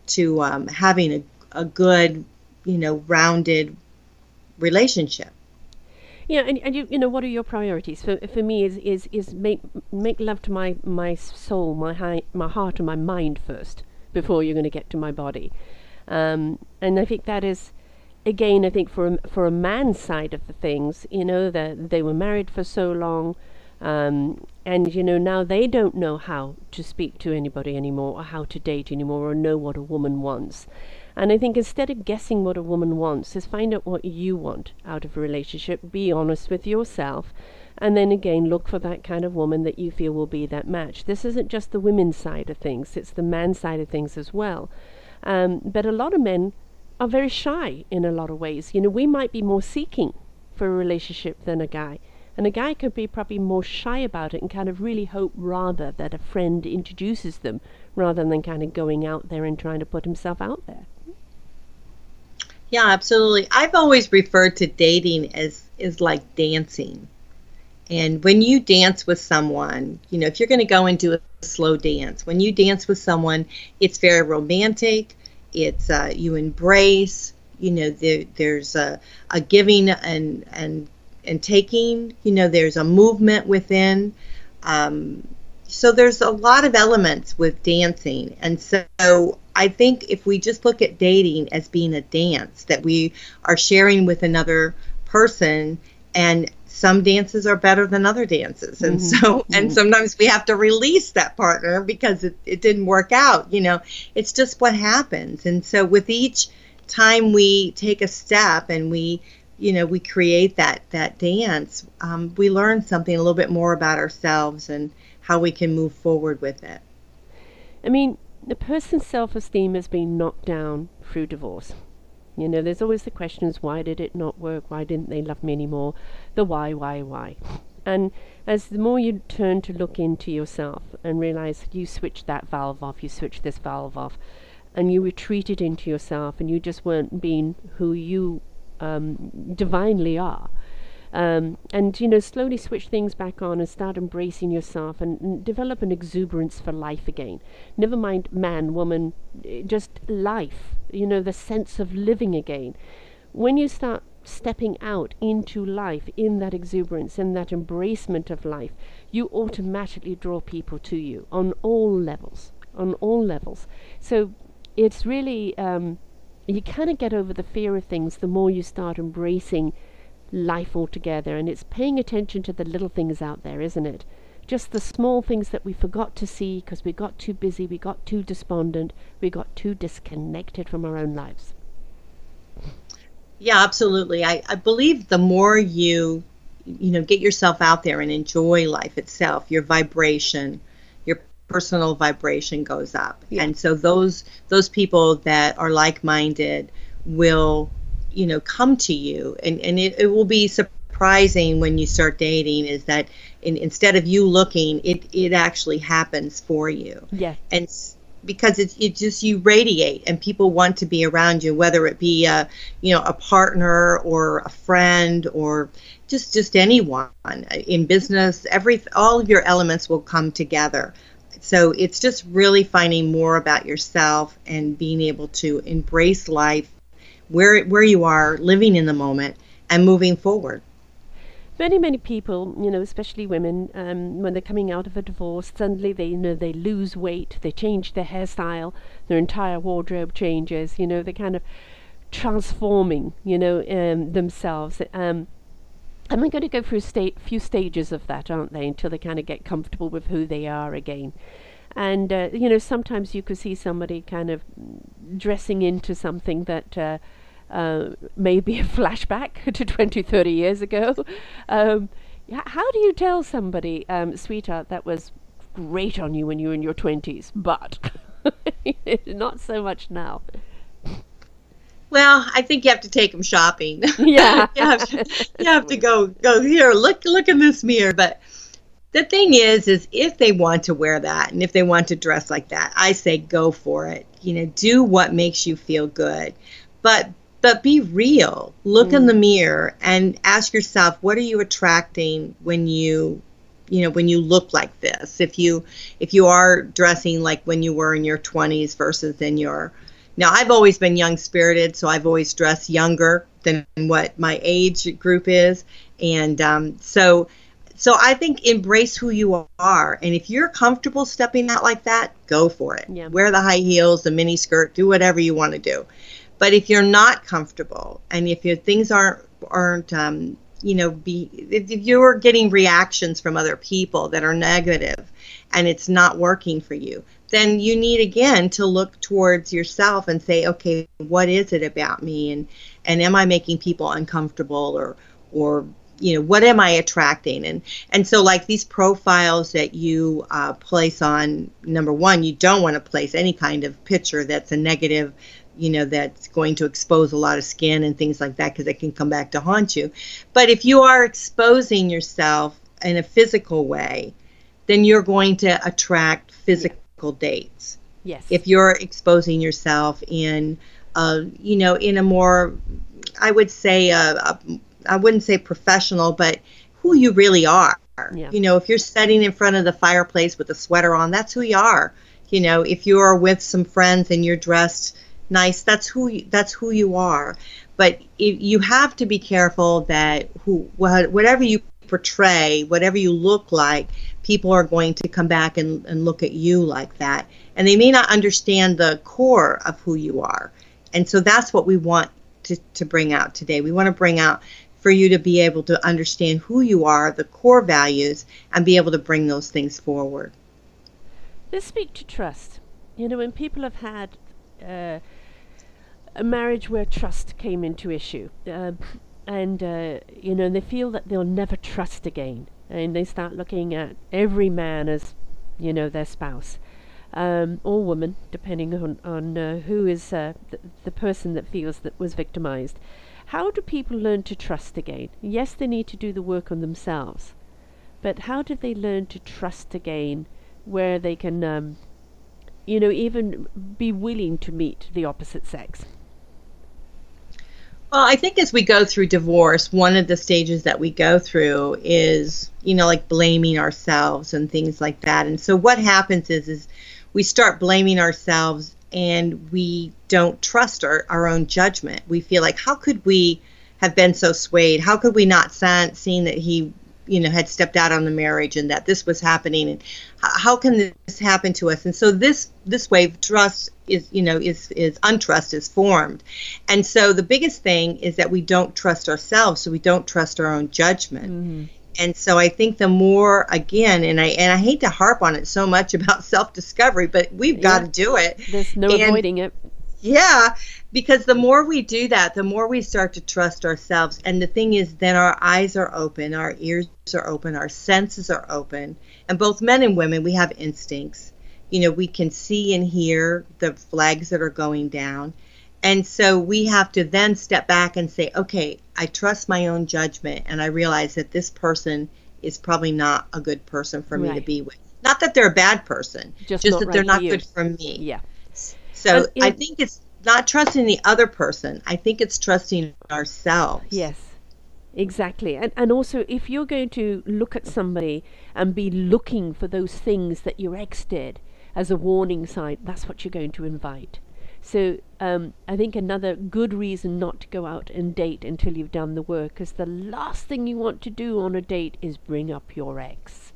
to um, having a, a good, you know, rounded relationship. Yeah, and, and you you know what are your priorities? For for me is is is make make love to my my soul, my hi, my heart, and my mind first before you're going to get to my body. Um, and I think that is again, I think for a, for a man's side of the things, you know, that they were married for so long, um, and you know now they don't know how to speak to anybody anymore, or how to date anymore, or know what a woman wants. And I think instead of guessing what a woman wants, is find out what you want out of a relationship, be honest with yourself, and then again look for that kind of woman that you feel will be that match. This isn't just the women's side of things, it's the man's side of things as well. Um, but a lot of men are very shy in a lot of ways. You know, we might be more seeking for a relationship than a guy. And a guy could be probably more shy about it and kind of really hope rather that a friend introduces them rather than kind of going out there and trying to put himself out there. Yeah, absolutely. I've always referred to dating as is like dancing. And when you dance with someone, you know, if you're going to go and do a slow dance, when you dance with someone, it's very romantic. It's uh, you embrace. You know, there, there's a, a giving and and and taking. You know, there's a movement within. Um, so there's a lot of elements with dancing, and so I think if we just look at dating as being a dance that we are sharing with another person and some dances are better than other dances and mm-hmm. so mm-hmm. and sometimes we have to release that partner because it, it didn't work out you know it's just what happens and so with each time we take a step and we you know we create that that dance um, we learn something a little bit more about ourselves and how we can move forward with it i mean the person's self esteem has been knocked down through divorce. You know, there's always the questions why did it not work? Why didn't they love me anymore? The why, why, why. And as the more you turn to look into yourself and realize you switched that valve off, you switched this valve off, and you retreated into yourself and you just weren't being who you um, divinely are, um, and you know slowly switch things back on and start embracing yourself and, and, develop an exuberance for life again. Never mind man woman eh, just life you know the sense of living again. When you start stepping out into life in that exuberance in that embracement of life you automatically draw people to you on all levels on all levels. So it's really um, you kind of get over the fear of things the more you start embracing life altogether. And it's paying attention to the little things out there, isn't it? Just the small things that we forgot to see because we got too busy, we got too despondent, we got too disconnected from our own lives. Yeah, absolutely. I, I believe the more you you know get yourself out there and enjoy life itself, your vibration, personal vibration goes up. Yeah. And so those those people that are like-minded will you know come to you. And and it, it will be surprising when you start dating is that in, instead of you looking it it actually happens for you. Yeah and because it's it just you radiate and people want to be around you whether it be a you know a partner or a friend or just just anyone. In business every all of your elements will come together so it's just really finding more about yourself and being able to embrace life where where you are, living in the moment, and moving forward. Many many people, you know, especially women, um, when they're coming out of a divorce, suddenly they you know they lose weight, they change their hairstyle, their entire wardrobe changes. You know, they're kind of transforming, you know, um, themselves. Um, and they're going to go through a sta- few stages of that, aren't they, until they kind of get comfortable with who they are again. And, uh, you know, sometimes you could see somebody kind of dressing into something that uh, uh, a flashback [laughs] to 20, 30 years ago. [laughs] Um, how do you tell somebody, um, sweetheart, that was great on you when you were in your 20s, but [laughs] not so much now? Well, I think you have to take them shopping. [laughs] Yeah. you, have to, you have to go go here. Look look in this mirror. But the thing is, is if they want to wear that and if they want to dress like that, I say go for it. You know, do what makes you feel good. But but be real. Look mm. in the mirror and ask yourself, what are you attracting when you you know when you look like this if you if you are dressing like when you were in your 20s versus in your now i've always been young spirited so i've always dressed younger than what my age group is. And um, so so i think embrace who you are. And if you're comfortable stepping out like that go for it. Yeah. wear the high heels the mini skirt do whatever you want to do. But if you're not comfortable and if your things aren't aren't um, you know be if you're getting reactions from other people that are negative and it's not working for you then you need again to look towards yourself and say okay what is it about me? And and am i making people uncomfortable or or you know what am i attracting? And and so like these profiles that you uh, place on number one you don't want to place any kind of picture that's a negative you know that's going to expose a lot of skin and things like that because it can come back to haunt you. But if you are exposing yourself in a physical way then you're going to attract physical dates yes if you're exposing yourself in uh, you know in a more i would say uh, a, a, I wouldn't say professional but who you really are yeah. you know if you're sitting in front of the fireplace with a sweater on that's who you are you know if you are with some friends and you're dressed nice. That's who you, that's who you are. But it, you have to be careful that who whatever you portray, whatever you look like, people are going to come back and, and look at you like that, and they may not understand the core of who you are. And so that's what we want to, to bring out today. We want to bring out for you to be able to understand who you are, the core values, and be able to bring those things forward. Let's speak to trust. You know, when people have had uh, a marriage where trust came into issue. Uh, and, uh, you know, they feel that they'll never trust again. And they start looking at every man as, you know, their spouse. Um, or woman, depending on, on uh, who is uh, the, person that feels that was victimized. How do people learn to trust again? Yes, they need to do the work on themselves. But how do they learn to trust again where they can, um, you know, even be willing to meet the opposite sex? Well, I think as we go through divorce, one of the stages that we go through is, you know, like blaming ourselves and things like that. And so what happens is is we start blaming ourselves and we don't trust our, our own judgment. We feel like how could we have been so swayed? How could we not seen seeing that he you know had stepped out on the marriage and that this was happening and how can this happen to us and so this this way trust is you know is is untrust is formed and so the biggest thing is that we don't trust ourselves so we don't trust our own judgment mm-hmm. and so i think the more again and i and i hate to harp on it so much [laughs] about self discovery but we've yeah. got to do it there's no and, avoiding it yeah, because the more we do that, the more we start to trust ourselves. And the thing is, then our eyes are open, our ears are open, our senses are open. And both men and women, we have instincts. You know, we can see and hear the flags that are going down. And so we have to then step back and say, okay, I trust my own judgment. And I realize that this person is probably not a good person for me right. to be with. Not that they're a bad person, just, just that right they're not good for me. Yeah. So I think it's not trusting the other person. I think it's trusting ourselves. Yes. Exactly. And and also if you're going to look at somebody and be looking for those things that your ex did as a warning sign, that's what you're going to invite. So um, I think another good reason not to go out and date until you've done the work is the last thing you want to do on a date is bring up your ex.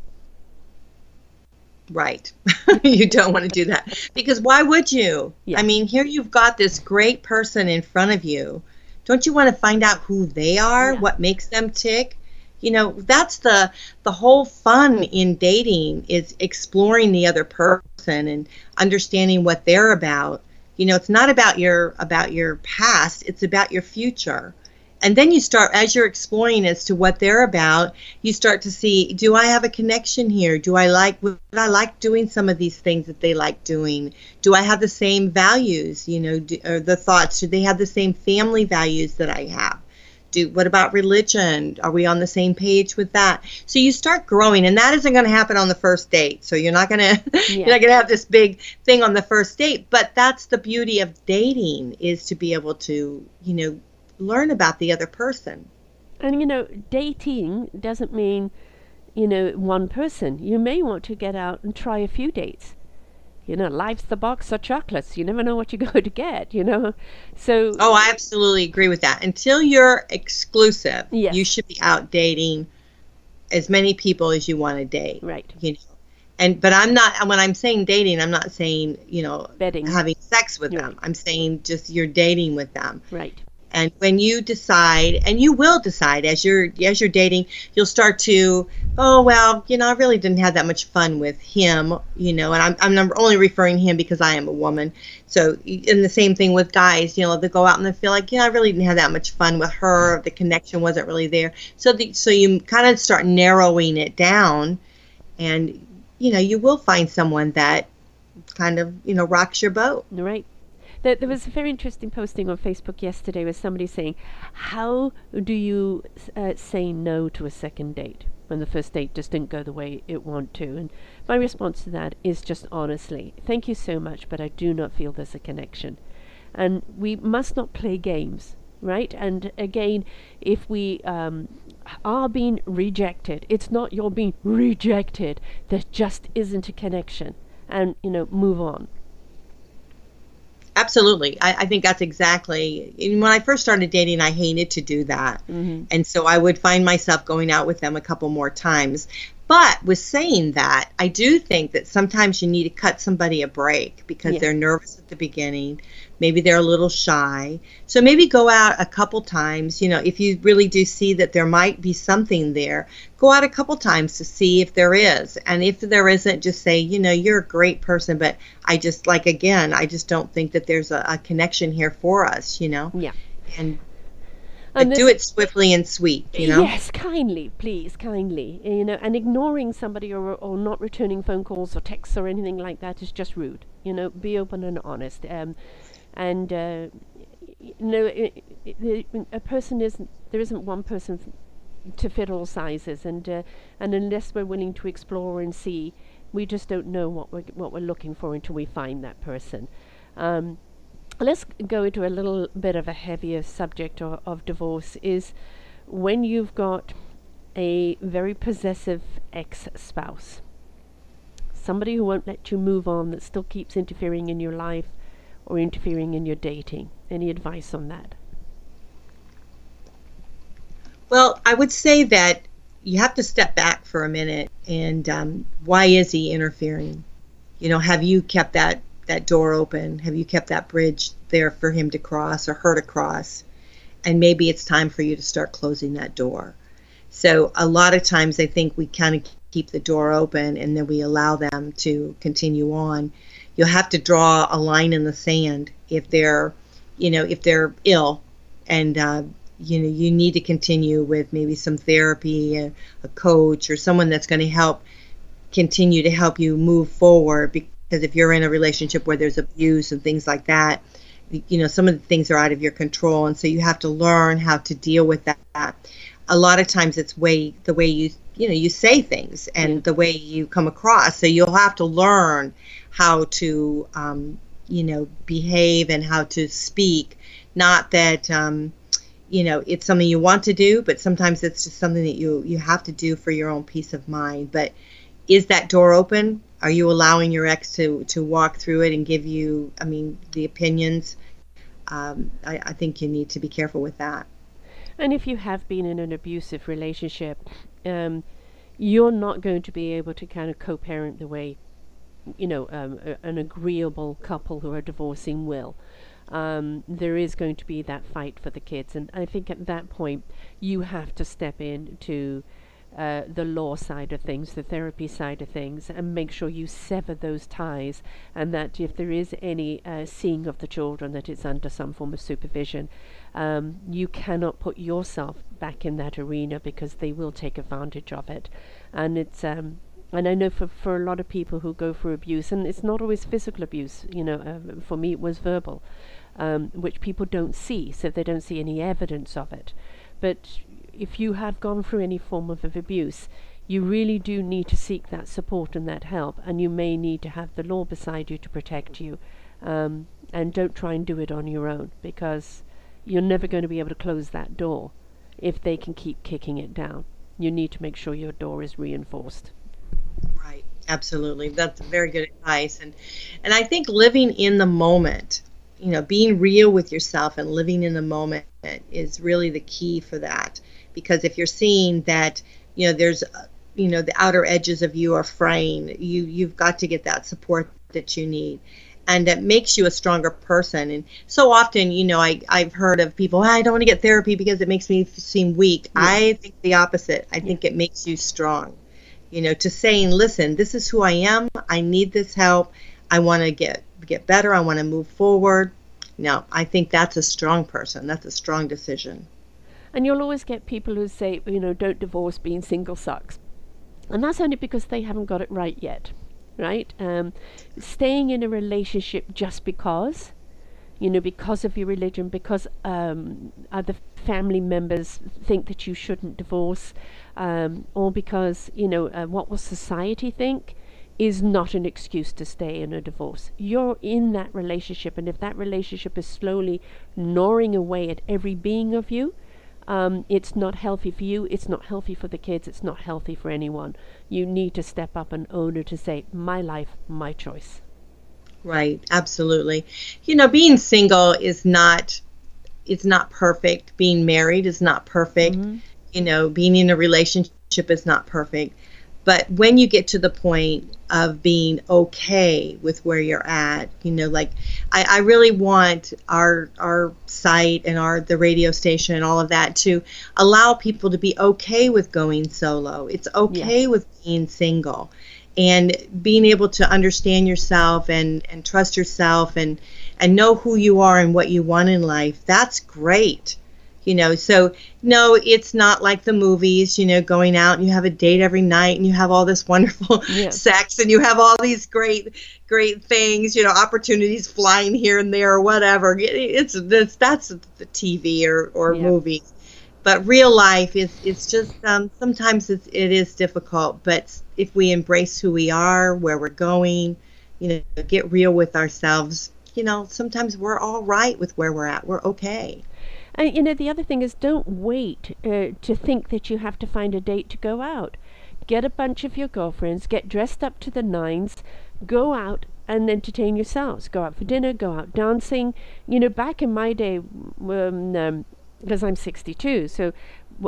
Right. [laughs] you don't want to do that. Because why would you? Yeah. I mean, here you've got this great person in front of you. Don't you want to find out who they are, yeah. what makes them tick? You know, that's the the whole fun in dating is exploring the other person and understanding what they're about. You know, it's not about your about your past, it's about your future. and then you start as you're exploring as to what they're about you start to see do i have a connection here do i like would i like doing some of these things that they like doing do i have the same values you know do, or the thoughts do they have the same family values that i have do what about religion are we on the same page with that so you start growing and that isn't going to happen on the first date so you're not going to yeah. you're not going to have this big thing on the first date but that's the beauty of dating is to be able to you know learn about the other person. And you know, dating doesn't mean, you know, one person. You may want to get out and try a few dates. You know, life's the box of chocolates. You never know what you're [laughs] going to get, you know? So Oh, I absolutely agree with that. Until you're exclusive, yes. you should be out dating as many people as you want to date. Right. You know. And but I'm not when I'm saying dating, I'm not saying, you know, Betting. having sex with them. I'm saying just you're dating with them. Right and when you decide and you will decide as you're as you're dating you'll start to oh well you know i really didn't have that much fun with him you know and i'm, I'm only referring him because i am a woman. So in the same thing with guys you know they go out and they feel like know i really didn't have that much fun with her the connection wasn't really there. So the, so you kind of start narrowing it down and you know you will find someone that kind of you know rocks your boat. Right there, there was a very interesting posting on Facebook yesterday with somebody saying, How do you uh, say no to a second date when the first date just didn't go the way it wanted to? And my response to that is just honestly, Thank you so much, but I do not feel there's a connection. And we must not play games, right? And again, if we um, are being rejected, it's not you're being rejected, there just isn't a connection. And, you know, move on. Absolutely. I, I, think that's exactly. When I first started dating, I hated to do that. Mm-hmm. And so I would find myself going out with them a couple more times. But with saying that, I do think that sometimes you need to cut somebody a break because yeah. they're nervous at the beginning. Maybe they're a little shy. So maybe go out a couple times. You know, if you really do see that there might be something there, go out a couple times to see if there is. And if there isn't, just say, you know, you're a great person, but I just, like, again, I just don't think that there's a, a connection here for us, you know? Yeah. And and do it swiftly and sweet, you know? Yes, kindly, please, kindly. You know, and ignoring somebody or, or not returning phone calls or texts or anything like that is just rude. You know, be open and honest. Um, and, uh, it, it, a person isn't, there isn't one person f- to fit all sizes. And, uh, and unless we're willing to explore and see, we just don't know what we're, what we're looking for until we find that person. Um, let's go into a little bit of a heavier subject of, of divorce is when you've got a very possessive ex-spouse somebody who won't let you move on that still keeps interfering in your life or interfering in your dating any advice on that well i would say that you have to step back for a minute and um, why is he interfering you know have you kept that that door open? Have you kept that bridge there for him to cross or her to cross? And maybe it's time for you to start closing that door. So a lot of times I think we kind of keep the door open and then we allow them to continue on. You'll have to draw a line in the sand if they're, you know, if they're ill. And uh, you know you need to continue with maybe some therapy, a, a coach, or someone that's going to help continue to help you move forward because if you're in a relationship where there's abuse and things like that you know some of the things are out of your control. And so you have to learn how to deal with that. A lot of times it's way the way you you know you say things and the way you come across. So you'll have to learn how to um, you know behave and how to speak. Not that um, you know it's something you want to do but sometimes it's just something that you you have to do for your own peace of mind. But is that door open? Are you allowing your ex to to walk through it and give you i mean the opinions? Um, I, I think you need to be careful with that. And if you have been in an abusive relationship um, you're not going to be able to kind of co-parent the way you know um, a, an agreeable couple who are divorcing will um, there is going to be that fight for the kids and i think at that point you have to step in to uh, the law side of things, the therapy side of things, and make sure you sever those ties, and that if there is any uh, seeing of the children, that it's under some form of supervision. Um, you cannot put yourself back in that arena because they will take advantage of it, and it's um, and I know for, for a lot of people who go through abuse, and it's not always physical abuse, you know, uh, for me it was verbal, um, which people don't see, so they don't see any evidence of it. But if you have gone through any form of, of abuse, you really do need to seek that support and that help, and you may need to have the law beside you to protect you. Um, and don't try and do it on your own because you're never going to be able to close that door if they can keep kicking it down. You need to make sure your door is reinforced. Right. Absolutely. That's very good advice. And and I think living in the moment, you know, being real with yourself and living in the moment is really the key for that. Because if you're seeing that, you know, there's uh, you know, the outer edges of you are fraying, you you've got to get that support that you need and that makes you a stronger person. And so often, you know, I, I've heard of people, oh, I don't want to get therapy because it makes me seem weak. Yeah. I think the opposite. I yeah. think it makes you strong you know, to saying, listen, this is who I am. I need this help. I want to get get better. I want to move forward. No, I think that's a strong person. That's a strong decision. And you'll always get people who say, you know, don't divorce, being single sucks. And that's only because they haven't got it right yet, right? Um, staying in a relationship just because, you know, because of your religion, because um, other family members think that you shouldn't divorce, um, or because, you know, uh, what will society think is not an excuse to stay in a divorce. You're in that relationship, and if that relationship is slowly gnawing away at every being of you, um, it's not healthy for you, it's not healthy for the kids, it's not healthy for anyone. You need to step up and own it to say, my life, my choice. Right, absolutely. You know, being single is not it's not perfect. Being married is not perfect. Mm-hmm you know, being in a relationship is not perfect. But when you get to the point of being okay with where you're at, you know, like I, I really want our our site and our the radio station and all of that to allow people to be okay with going solo. It's okay yeah. with being single and being able to understand yourself and, and trust yourself and and know who you are and what you want in life. That's great you know so no it's not like the movies you know going out and you have a date every night and you have all this [laughs] wonderful yeah. sex and you have all these great great things you know opportunities flying here and there or whatever it's, it's that's the tv or or yeah. movies but real life is it's just um, sometimes it's, it is difficult but if we embrace who we are where we're going you know get real with ourselves you know sometimes we're all right with where we're at we're okay and you know, the other thing is don't wait uh, to think that you have to find a date to go out. Get a bunch of your girlfriends, get dressed up to the nines, go out and entertain yourselves. Go out for dinner, go out dancing. You know, back in my day, um, um, because I'm 62, so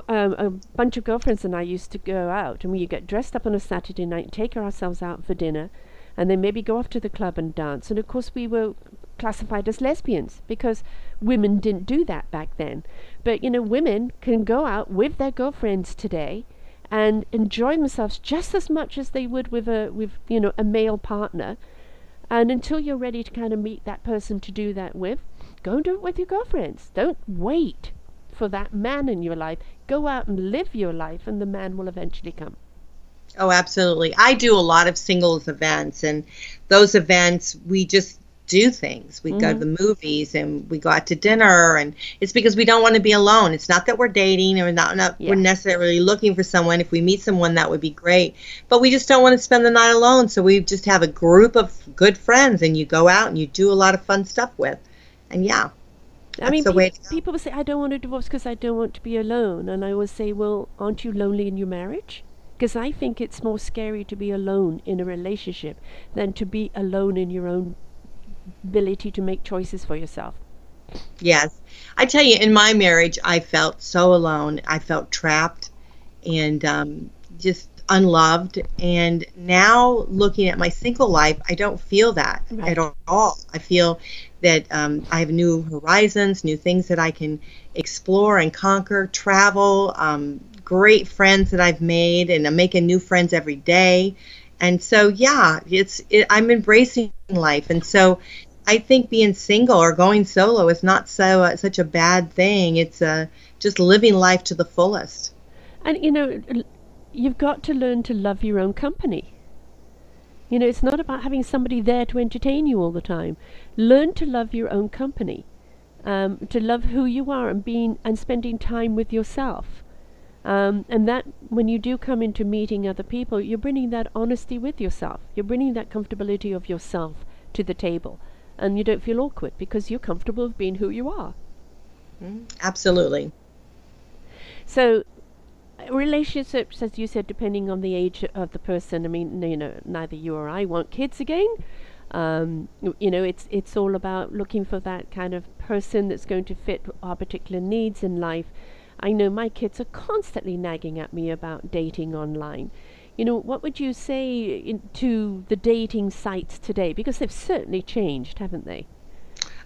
um, a bunch of girlfriends and I used to go out, and we get dressed up on a Saturday night, take ourselves out for dinner, and then maybe go off to the club and dance. And of course, we were classified as lesbians because women didn't do that back then. But you know, women can go out with their girlfriends today and enjoy themselves just as much as they would with a with you know a male partner. And until you're ready to kind of meet that person to do that with, go and do it with your girlfriends. Don't wait for that man in your life. Go out and live your life, and the man will eventually come. Oh, absolutely. I do a lot of singles events, and those events we just do things. We mm-hmm. go to mm-hmm. the movies and we go out to dinner, and it's because we don't want to be alone. It's not that we're dating or not, not yeah. we're necessarily looking for someone. If we meet someone, that would be great, but we just don't want to spend the night alone. So we just have a group of good friends, and you go out and you do a lot of fun stuff with, and yeah. I mean, pe- people will say, "I don't want to divorce because I don't want to be alone," and I always say, "Well, aren't you lonely in your marriage?" Because I think it's more scary to be alone in a relationship than to be alone in your own ability to make choices for yourself. Yes. I tell you, in my marriage, I felt so alone. I felt trapped and um, just unloved. And now, looking at my single life, I don't feel that right. at all. I feel that um, I have new horizons, new things that I can explore and conquer, travel, um, great friends that I've made, and I'm making new friends every day. And so, yeah, it's it, I'm embracing life, and so I think being single or going solo is not so uh, such a bad thing. It's uh, just living life to the fullest. And you know, you've got to learn to love your own company. You know, it's not about having somebody there to entertain you all the time. Learn to love your own company, um, to love who you are, and being and spending time with yourself. Um, and that, when you do come into meeting other people, you're bringing that honesty with yourself. You're bringing that comfortability of yourself to the table, and you don't feel awkward because you're comfortable with being who you are. Mm, absolutely. So, relationships, as you said, depending on the age of the person. I mean, you know, neither you or I want kids again. Um, you know, it's it's all about looking for that kind of person that's going to fit our particular needs in life. I know my kids are constantly nagging at me about dating online. You know, what would you say in, to the dating sites today? Because they've certainly changed, haven't they?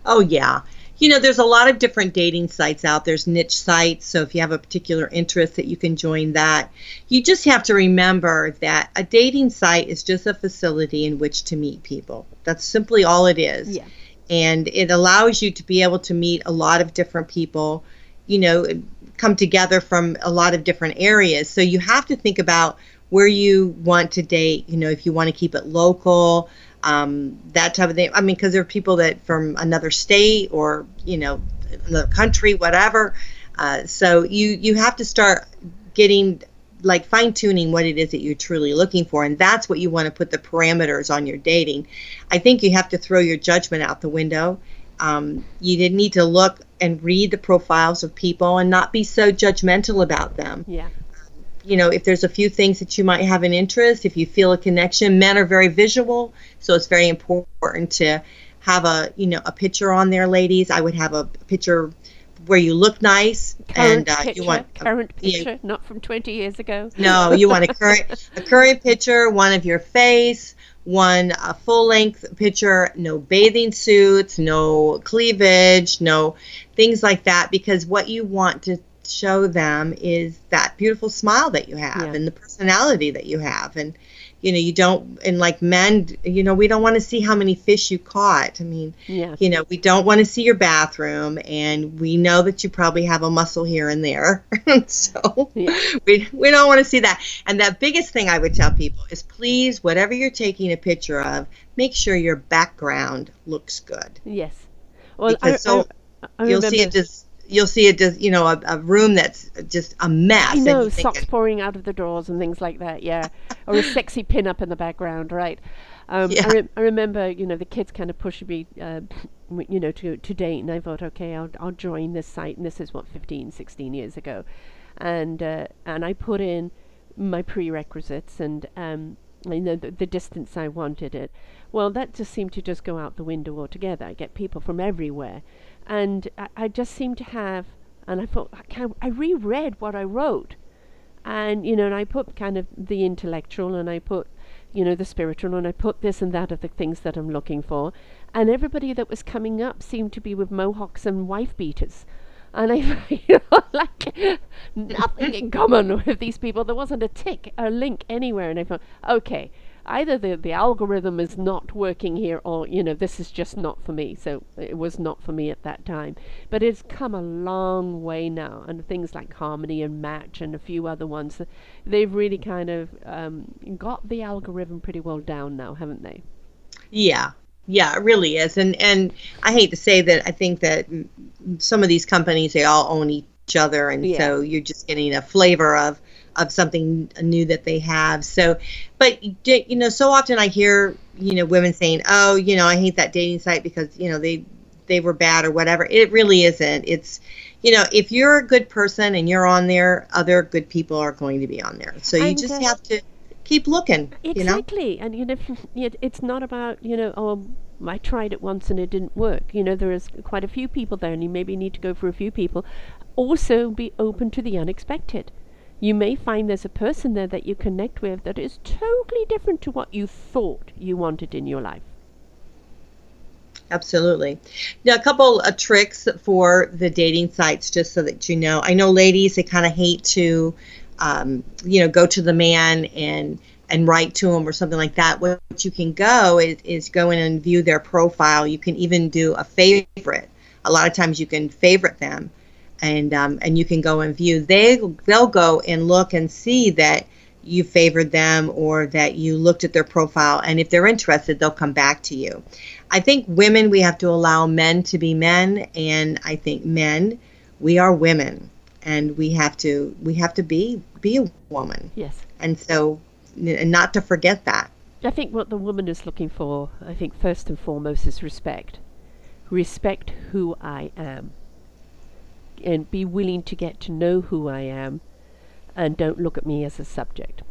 Oh yeah you know, there's a lot of different dating sites out. There's niche sites. So if you have a particular interest that you can join that. You just have to remember that a dating site is just a facility in which to meet people. That's simply all it is. Yeah. And it allows you to be able to meet a lot of different people, you know, come together from a lot of different areas. So you have to think about where you want to date, you know, if you want to keep it local, um, that type of thing. I mean, because there are people that from another state or you know another country, whatever. Uh, so you you have to start getting like fine tuning what it is that you're truly looking for, and that's what you want to put the parameters on your dating. I think you have to throw your judgment out the window. Um, you didn't need to look and read the profiles of people and not be so judgmental about them. Yeah you know, if there's a few things that you might have an interest, if you feel a connection, men are very visual, so it's very important to have a, you know, a picture on there, ladies. I would have a picture where you look nice current and uh, picture, you want current picture, not from 20 years ago. No, you want a [laughs] current a current picture, one of your face, one a full length picture, no bathing suits, no cleavage, no things like that because what you want to show them is that beautiful smile that you have yeah. and the personality that you have and you know you don't and like men you know we don't want to see how many fish you caught. I mean yeah. you know we don't want to see your bathroom and we know that you probably have a muscle here and there. [laughs] So yeah. we, we don't want to see that. And the biggest thing i would tell people is please whatever you're taking a picture of make sure your background looks good. Yes. Well because I, so I, I you'll see it just you'll see it just you know a, a room that's just a mess. I know socks pouring out of the drawers and things like that. Yeah, [laughs] or a sexy pin up in the background, right? Um, yeah. I, re- I, remember, you know, the kids kind of pushed me, uh, you know, to, to date, and I thought, okay, I'll, I'll join this site, and this is what 15, 16 years ago, and uh, and I put in my prerequisites and um, you know the, the distance I wanted it. Well, that just seemed to just go out the window altogether. I get people from everywhere, and I, I just seemed to have, and I thought, I, I reread what I wrote, and you know, and I put kind of the intellectual, and I put, you know, the spiritual, and I put this and that of the things that I'm looking for, and everybody that was coming up seemed to be with mohawks and wife beaters. And I, [laughs] you know, like nothing in common [laughs] with these people. There wasn't a tick, a link anywhere. And I thought, okay, either the, the algorithm is not working here or you know this is just not for me. So it was not for me at that time. But it's come a long way now and things like harmony and match and a few other ones they've really kind of um, got the algorithm pretty well down now haven't they? Yeah. Yeah it really is. And and i hate to say that i think that some of these companies they all own each other. And yeah. so you're just getting a flavor of of something new that they have. So, but you know, so often I hear you know women saying, "Oh, you know, I hate that dating site because you know they they were bad or whatever." It really isn't. It's you know, if you're a good person and you're on there, other good people are going to be on there. So you and, just uh, have to keep looking. Exactly, you know? and you know, [laughs] it's not about you know, oh. I tried it once and it didn't work. You know, there is quite a few people there, and you maybe need to go for a few people. Also, be open to the unexpected you may find there's a person there that you connect with that is totally different to what you thought you wanted in your life. Absolutely. Now, a couple of tricks for the dating sites, just so that you know. I know ladies, they kind of hate to um, you know, go to the man and and write to him or something like that. What you can go is, is go in and view their profile. You can even do a favorite. A lot of times you can favorite them, and um, and you can go and view. They they'll go and look and see that you favored them or that you looked at their profile, and if they're interested, they'll come back to you. I think women we have to allow men to be men, and I think men we are women, and we have to we have to be be a woman. Yes. And so and not to forget that. I think what the woman is looking for, I think first and foremost, is respect. Respect who I am. And be willing to get to know who I am and don't look at me as a subject.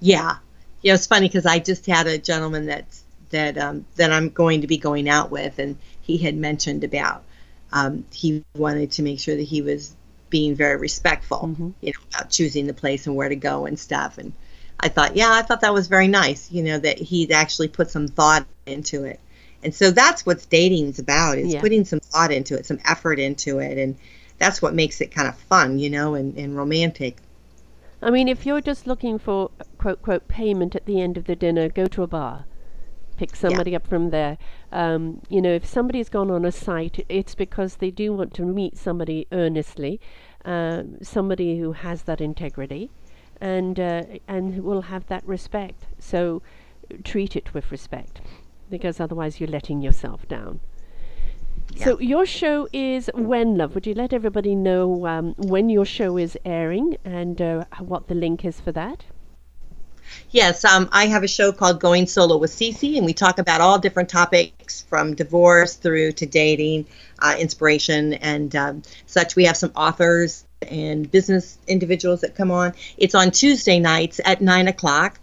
Yeah. Yeah, it's funny because I just had a gentleman that's that um, that I'm going to be going out with, and he had mentioned about um, he wanted to make sure that he was being very respectful, mm-hmm. you know, about choosing the place and where to go and stuff. And I thought, yeah, I thought that was very nice, you know, that he'd actually put some thought into it. And so that's what dating's about is yeah. putting some thought into it, some effort into it. And that's what makes it kind of fun, you know, and, and romantic. I mean, if you're just looking for quote, quote, payment at the end of the dinner, go to a bar pick somebody yeah. up from there. Um, you know, if somebody's gone on a site, it's because they do want to meet somebody earnestly, uh, somebody who has that integrity, and uh, and will have that respect. So treat it with respect, because otherwise you're letting yourself down. Yeah. So your show is when, love? Would you let everybody know um, when your show is airing and uh, what the link is for that? Yes, um, I have a show called Going Solo with Cece, and we talk about all different topics from divorce through to dating, uh, inspiration, and um, such. We have some authors and business individuals that come on. It's on Tuesday nights at 9 o'clock,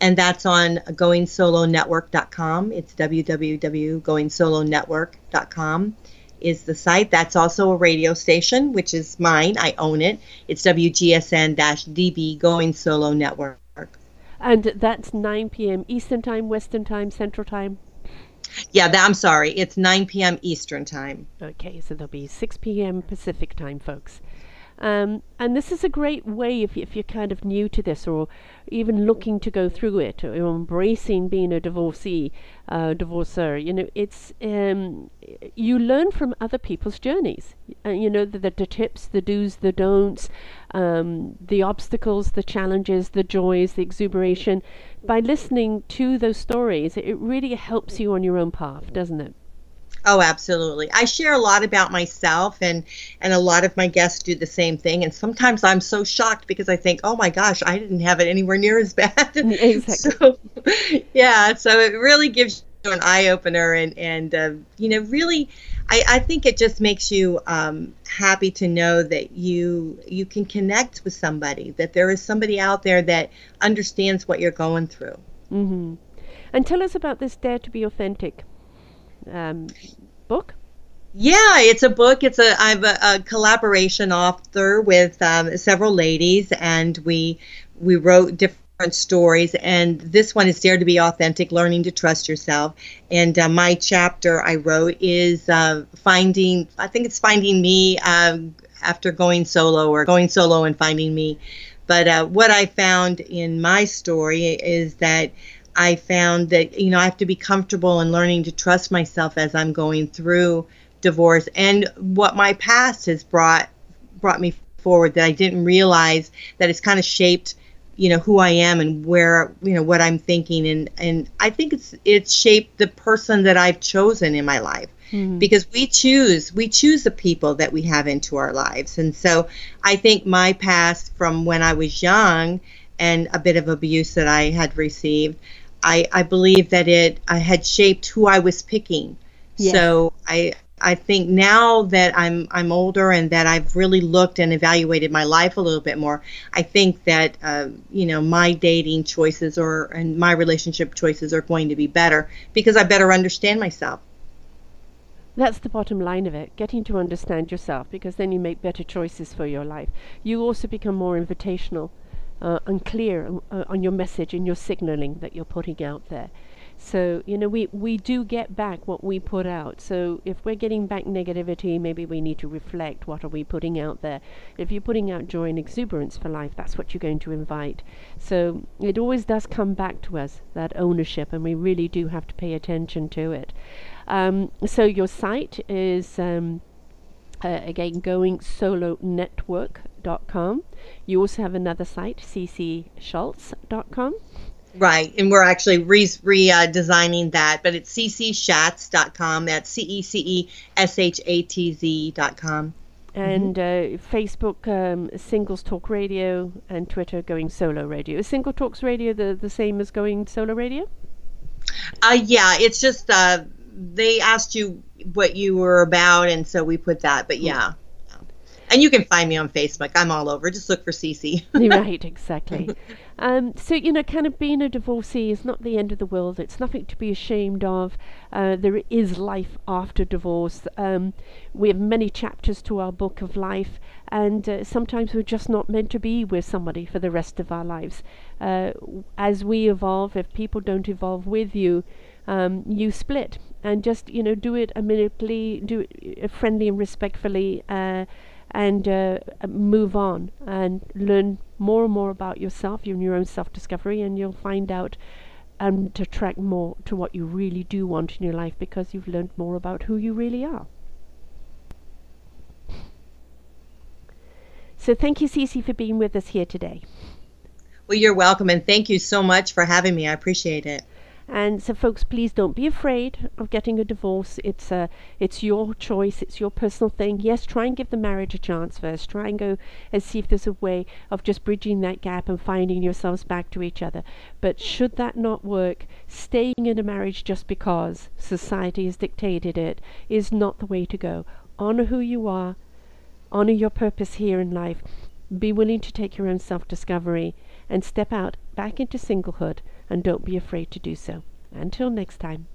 and that's on goingsolonetwork.com. It's www.goingsolonetwork.com is the site. That's also a radio station, which is mine. I own it. It's WGSN-DB Going Solo Network. And that's 9 p.m. Eastern Time, Western Time, Central Time? Yeah, that, I'm sorry. It's 9 p.m. Eastern Time. Okay, so there'll be 6 p.m. Pacific Time, folks. Um, and this is a great way if, if you're kind of new to this or even looking to go through it or embracing being a divorcee, uh, divorcer. You know, it's um, you learn from other people's journeys. Uh, you know, the, the, the, tips, the do's, the don'ts, um, the obstacles, the challenges, the joys, the exuberation. By listening to those stories, it really helps you on your own path, doesn't it? Oh, absolutely. I share a lot about myself and and a lot of my guests do the same thing and sometimes I'm so shocked because I think, "Oh my gosh, I didn't have it anywhere near as bad." [laughs] [laughs] Exactly. so, yeah, so it really gives you an eye opener and and uh, you know, really I, I think it just makes you um, happy to know that you you can connect with somebody, that there is somebody out there that understands what you're going through. Mm-hmm. And tell us about this Dare to be Authentic um, book? Yeah, it's a book. It's a I'm a, a collaboration author with um, several ladies, and we we wrote different stories. And this one is Dare to be Authentic: Learning to Trust Yourself. And uh, my chapter I wrote is uh, finding. I think it's finding me uh, after going solo, or going solo and finding me. But uh, what I found in my story is that I found that you know I have to be comfortable in learning to trust myself as I'm going through divorce. And what my past has brought brought me forward that I didn't realize that it's kind of shaped you know who I am and where you know what I'm thinking. And and I think it's it's shaped the person that I've chosen in my life. Mm-hmm. because we choose we choose the people that we have into our lives. And so I think my past from when I was young and a bit of abuse that I had received I, I believe that it I had shaped who I was picking. Yes. So I I think now that I'm I'm older and that I've really looked and evaluated my life a little bit more, I think that uh, you know my dating choices or and my relationship choices are going to be better because I better understand myself. That's the bottom line of it, getting to understand yourself because then you make better choices for your life. You also become more invitational uh, and clear uh, on your message and your signaling that you're putting out there. So, you know, we, we do get back what we put out. So if we're getting back negativity, maybe we need to reflect what are we putting out there. If you're putting out joy and exuberance for life, that's what you're going to invite. So it always does come back to us, that ownership, and we really do have to pay attention to it. Um, so your site is um, uh, again goingsolonetwork.com. You also have another site, ccschultz.com. Right, and we're actually re, re uh, designing that, but it's ceceshatz.com. That's c e c e s h a t z.com. And uh, Facebook, um, Singles Talk Radio, and Twitter, Going Solo Radio. Is Single Talks Radio the, the same as Going Solo Radio? Uh, yeah, it's just uh, they asked you what you were about, and so we put that. But yeah, and you can find me on Facebook. I'm all over. Just look for Cece. [laughs] right, [laughs] exactly. Um, so you know, kind of being a divorcee is not the end of the world. It's nothing to be ashamed of. Uh, there is life after divorce. Um, we have many chapters to our book of life, and uh, sometimes we're just not meant to be with somebody for the rest of our lives. Uh, as we evolve, if people don't evolve with you, um, you split and just you know do it amicably, do it uh, friendly and respectfully, uh, and uh, move on and learn more and more about yourself, your own self-discovery, and you'll find out and to track more to what you really do want in your life because you've learned more about who you really are. So thank you, Cece, for being with us here today. Well, you're welcome, and thank you so much for having me. I appreciate it. And so, folks, please don't be afraid of getting a divorce. It's uh, it's your choice. It's your personal thing. Yes, try and give the marriage a chance first. Try and go and see if there's a way of just bridging that gap and finding yourselves back to each other. But should that not work, staying in a marriage just because society has dictated it is not the way to go. Honor who you are. Honor your purpose here in life. Be willing to take your own self discovery and step out back into singlehood and don't be afraid to do so. Until next time.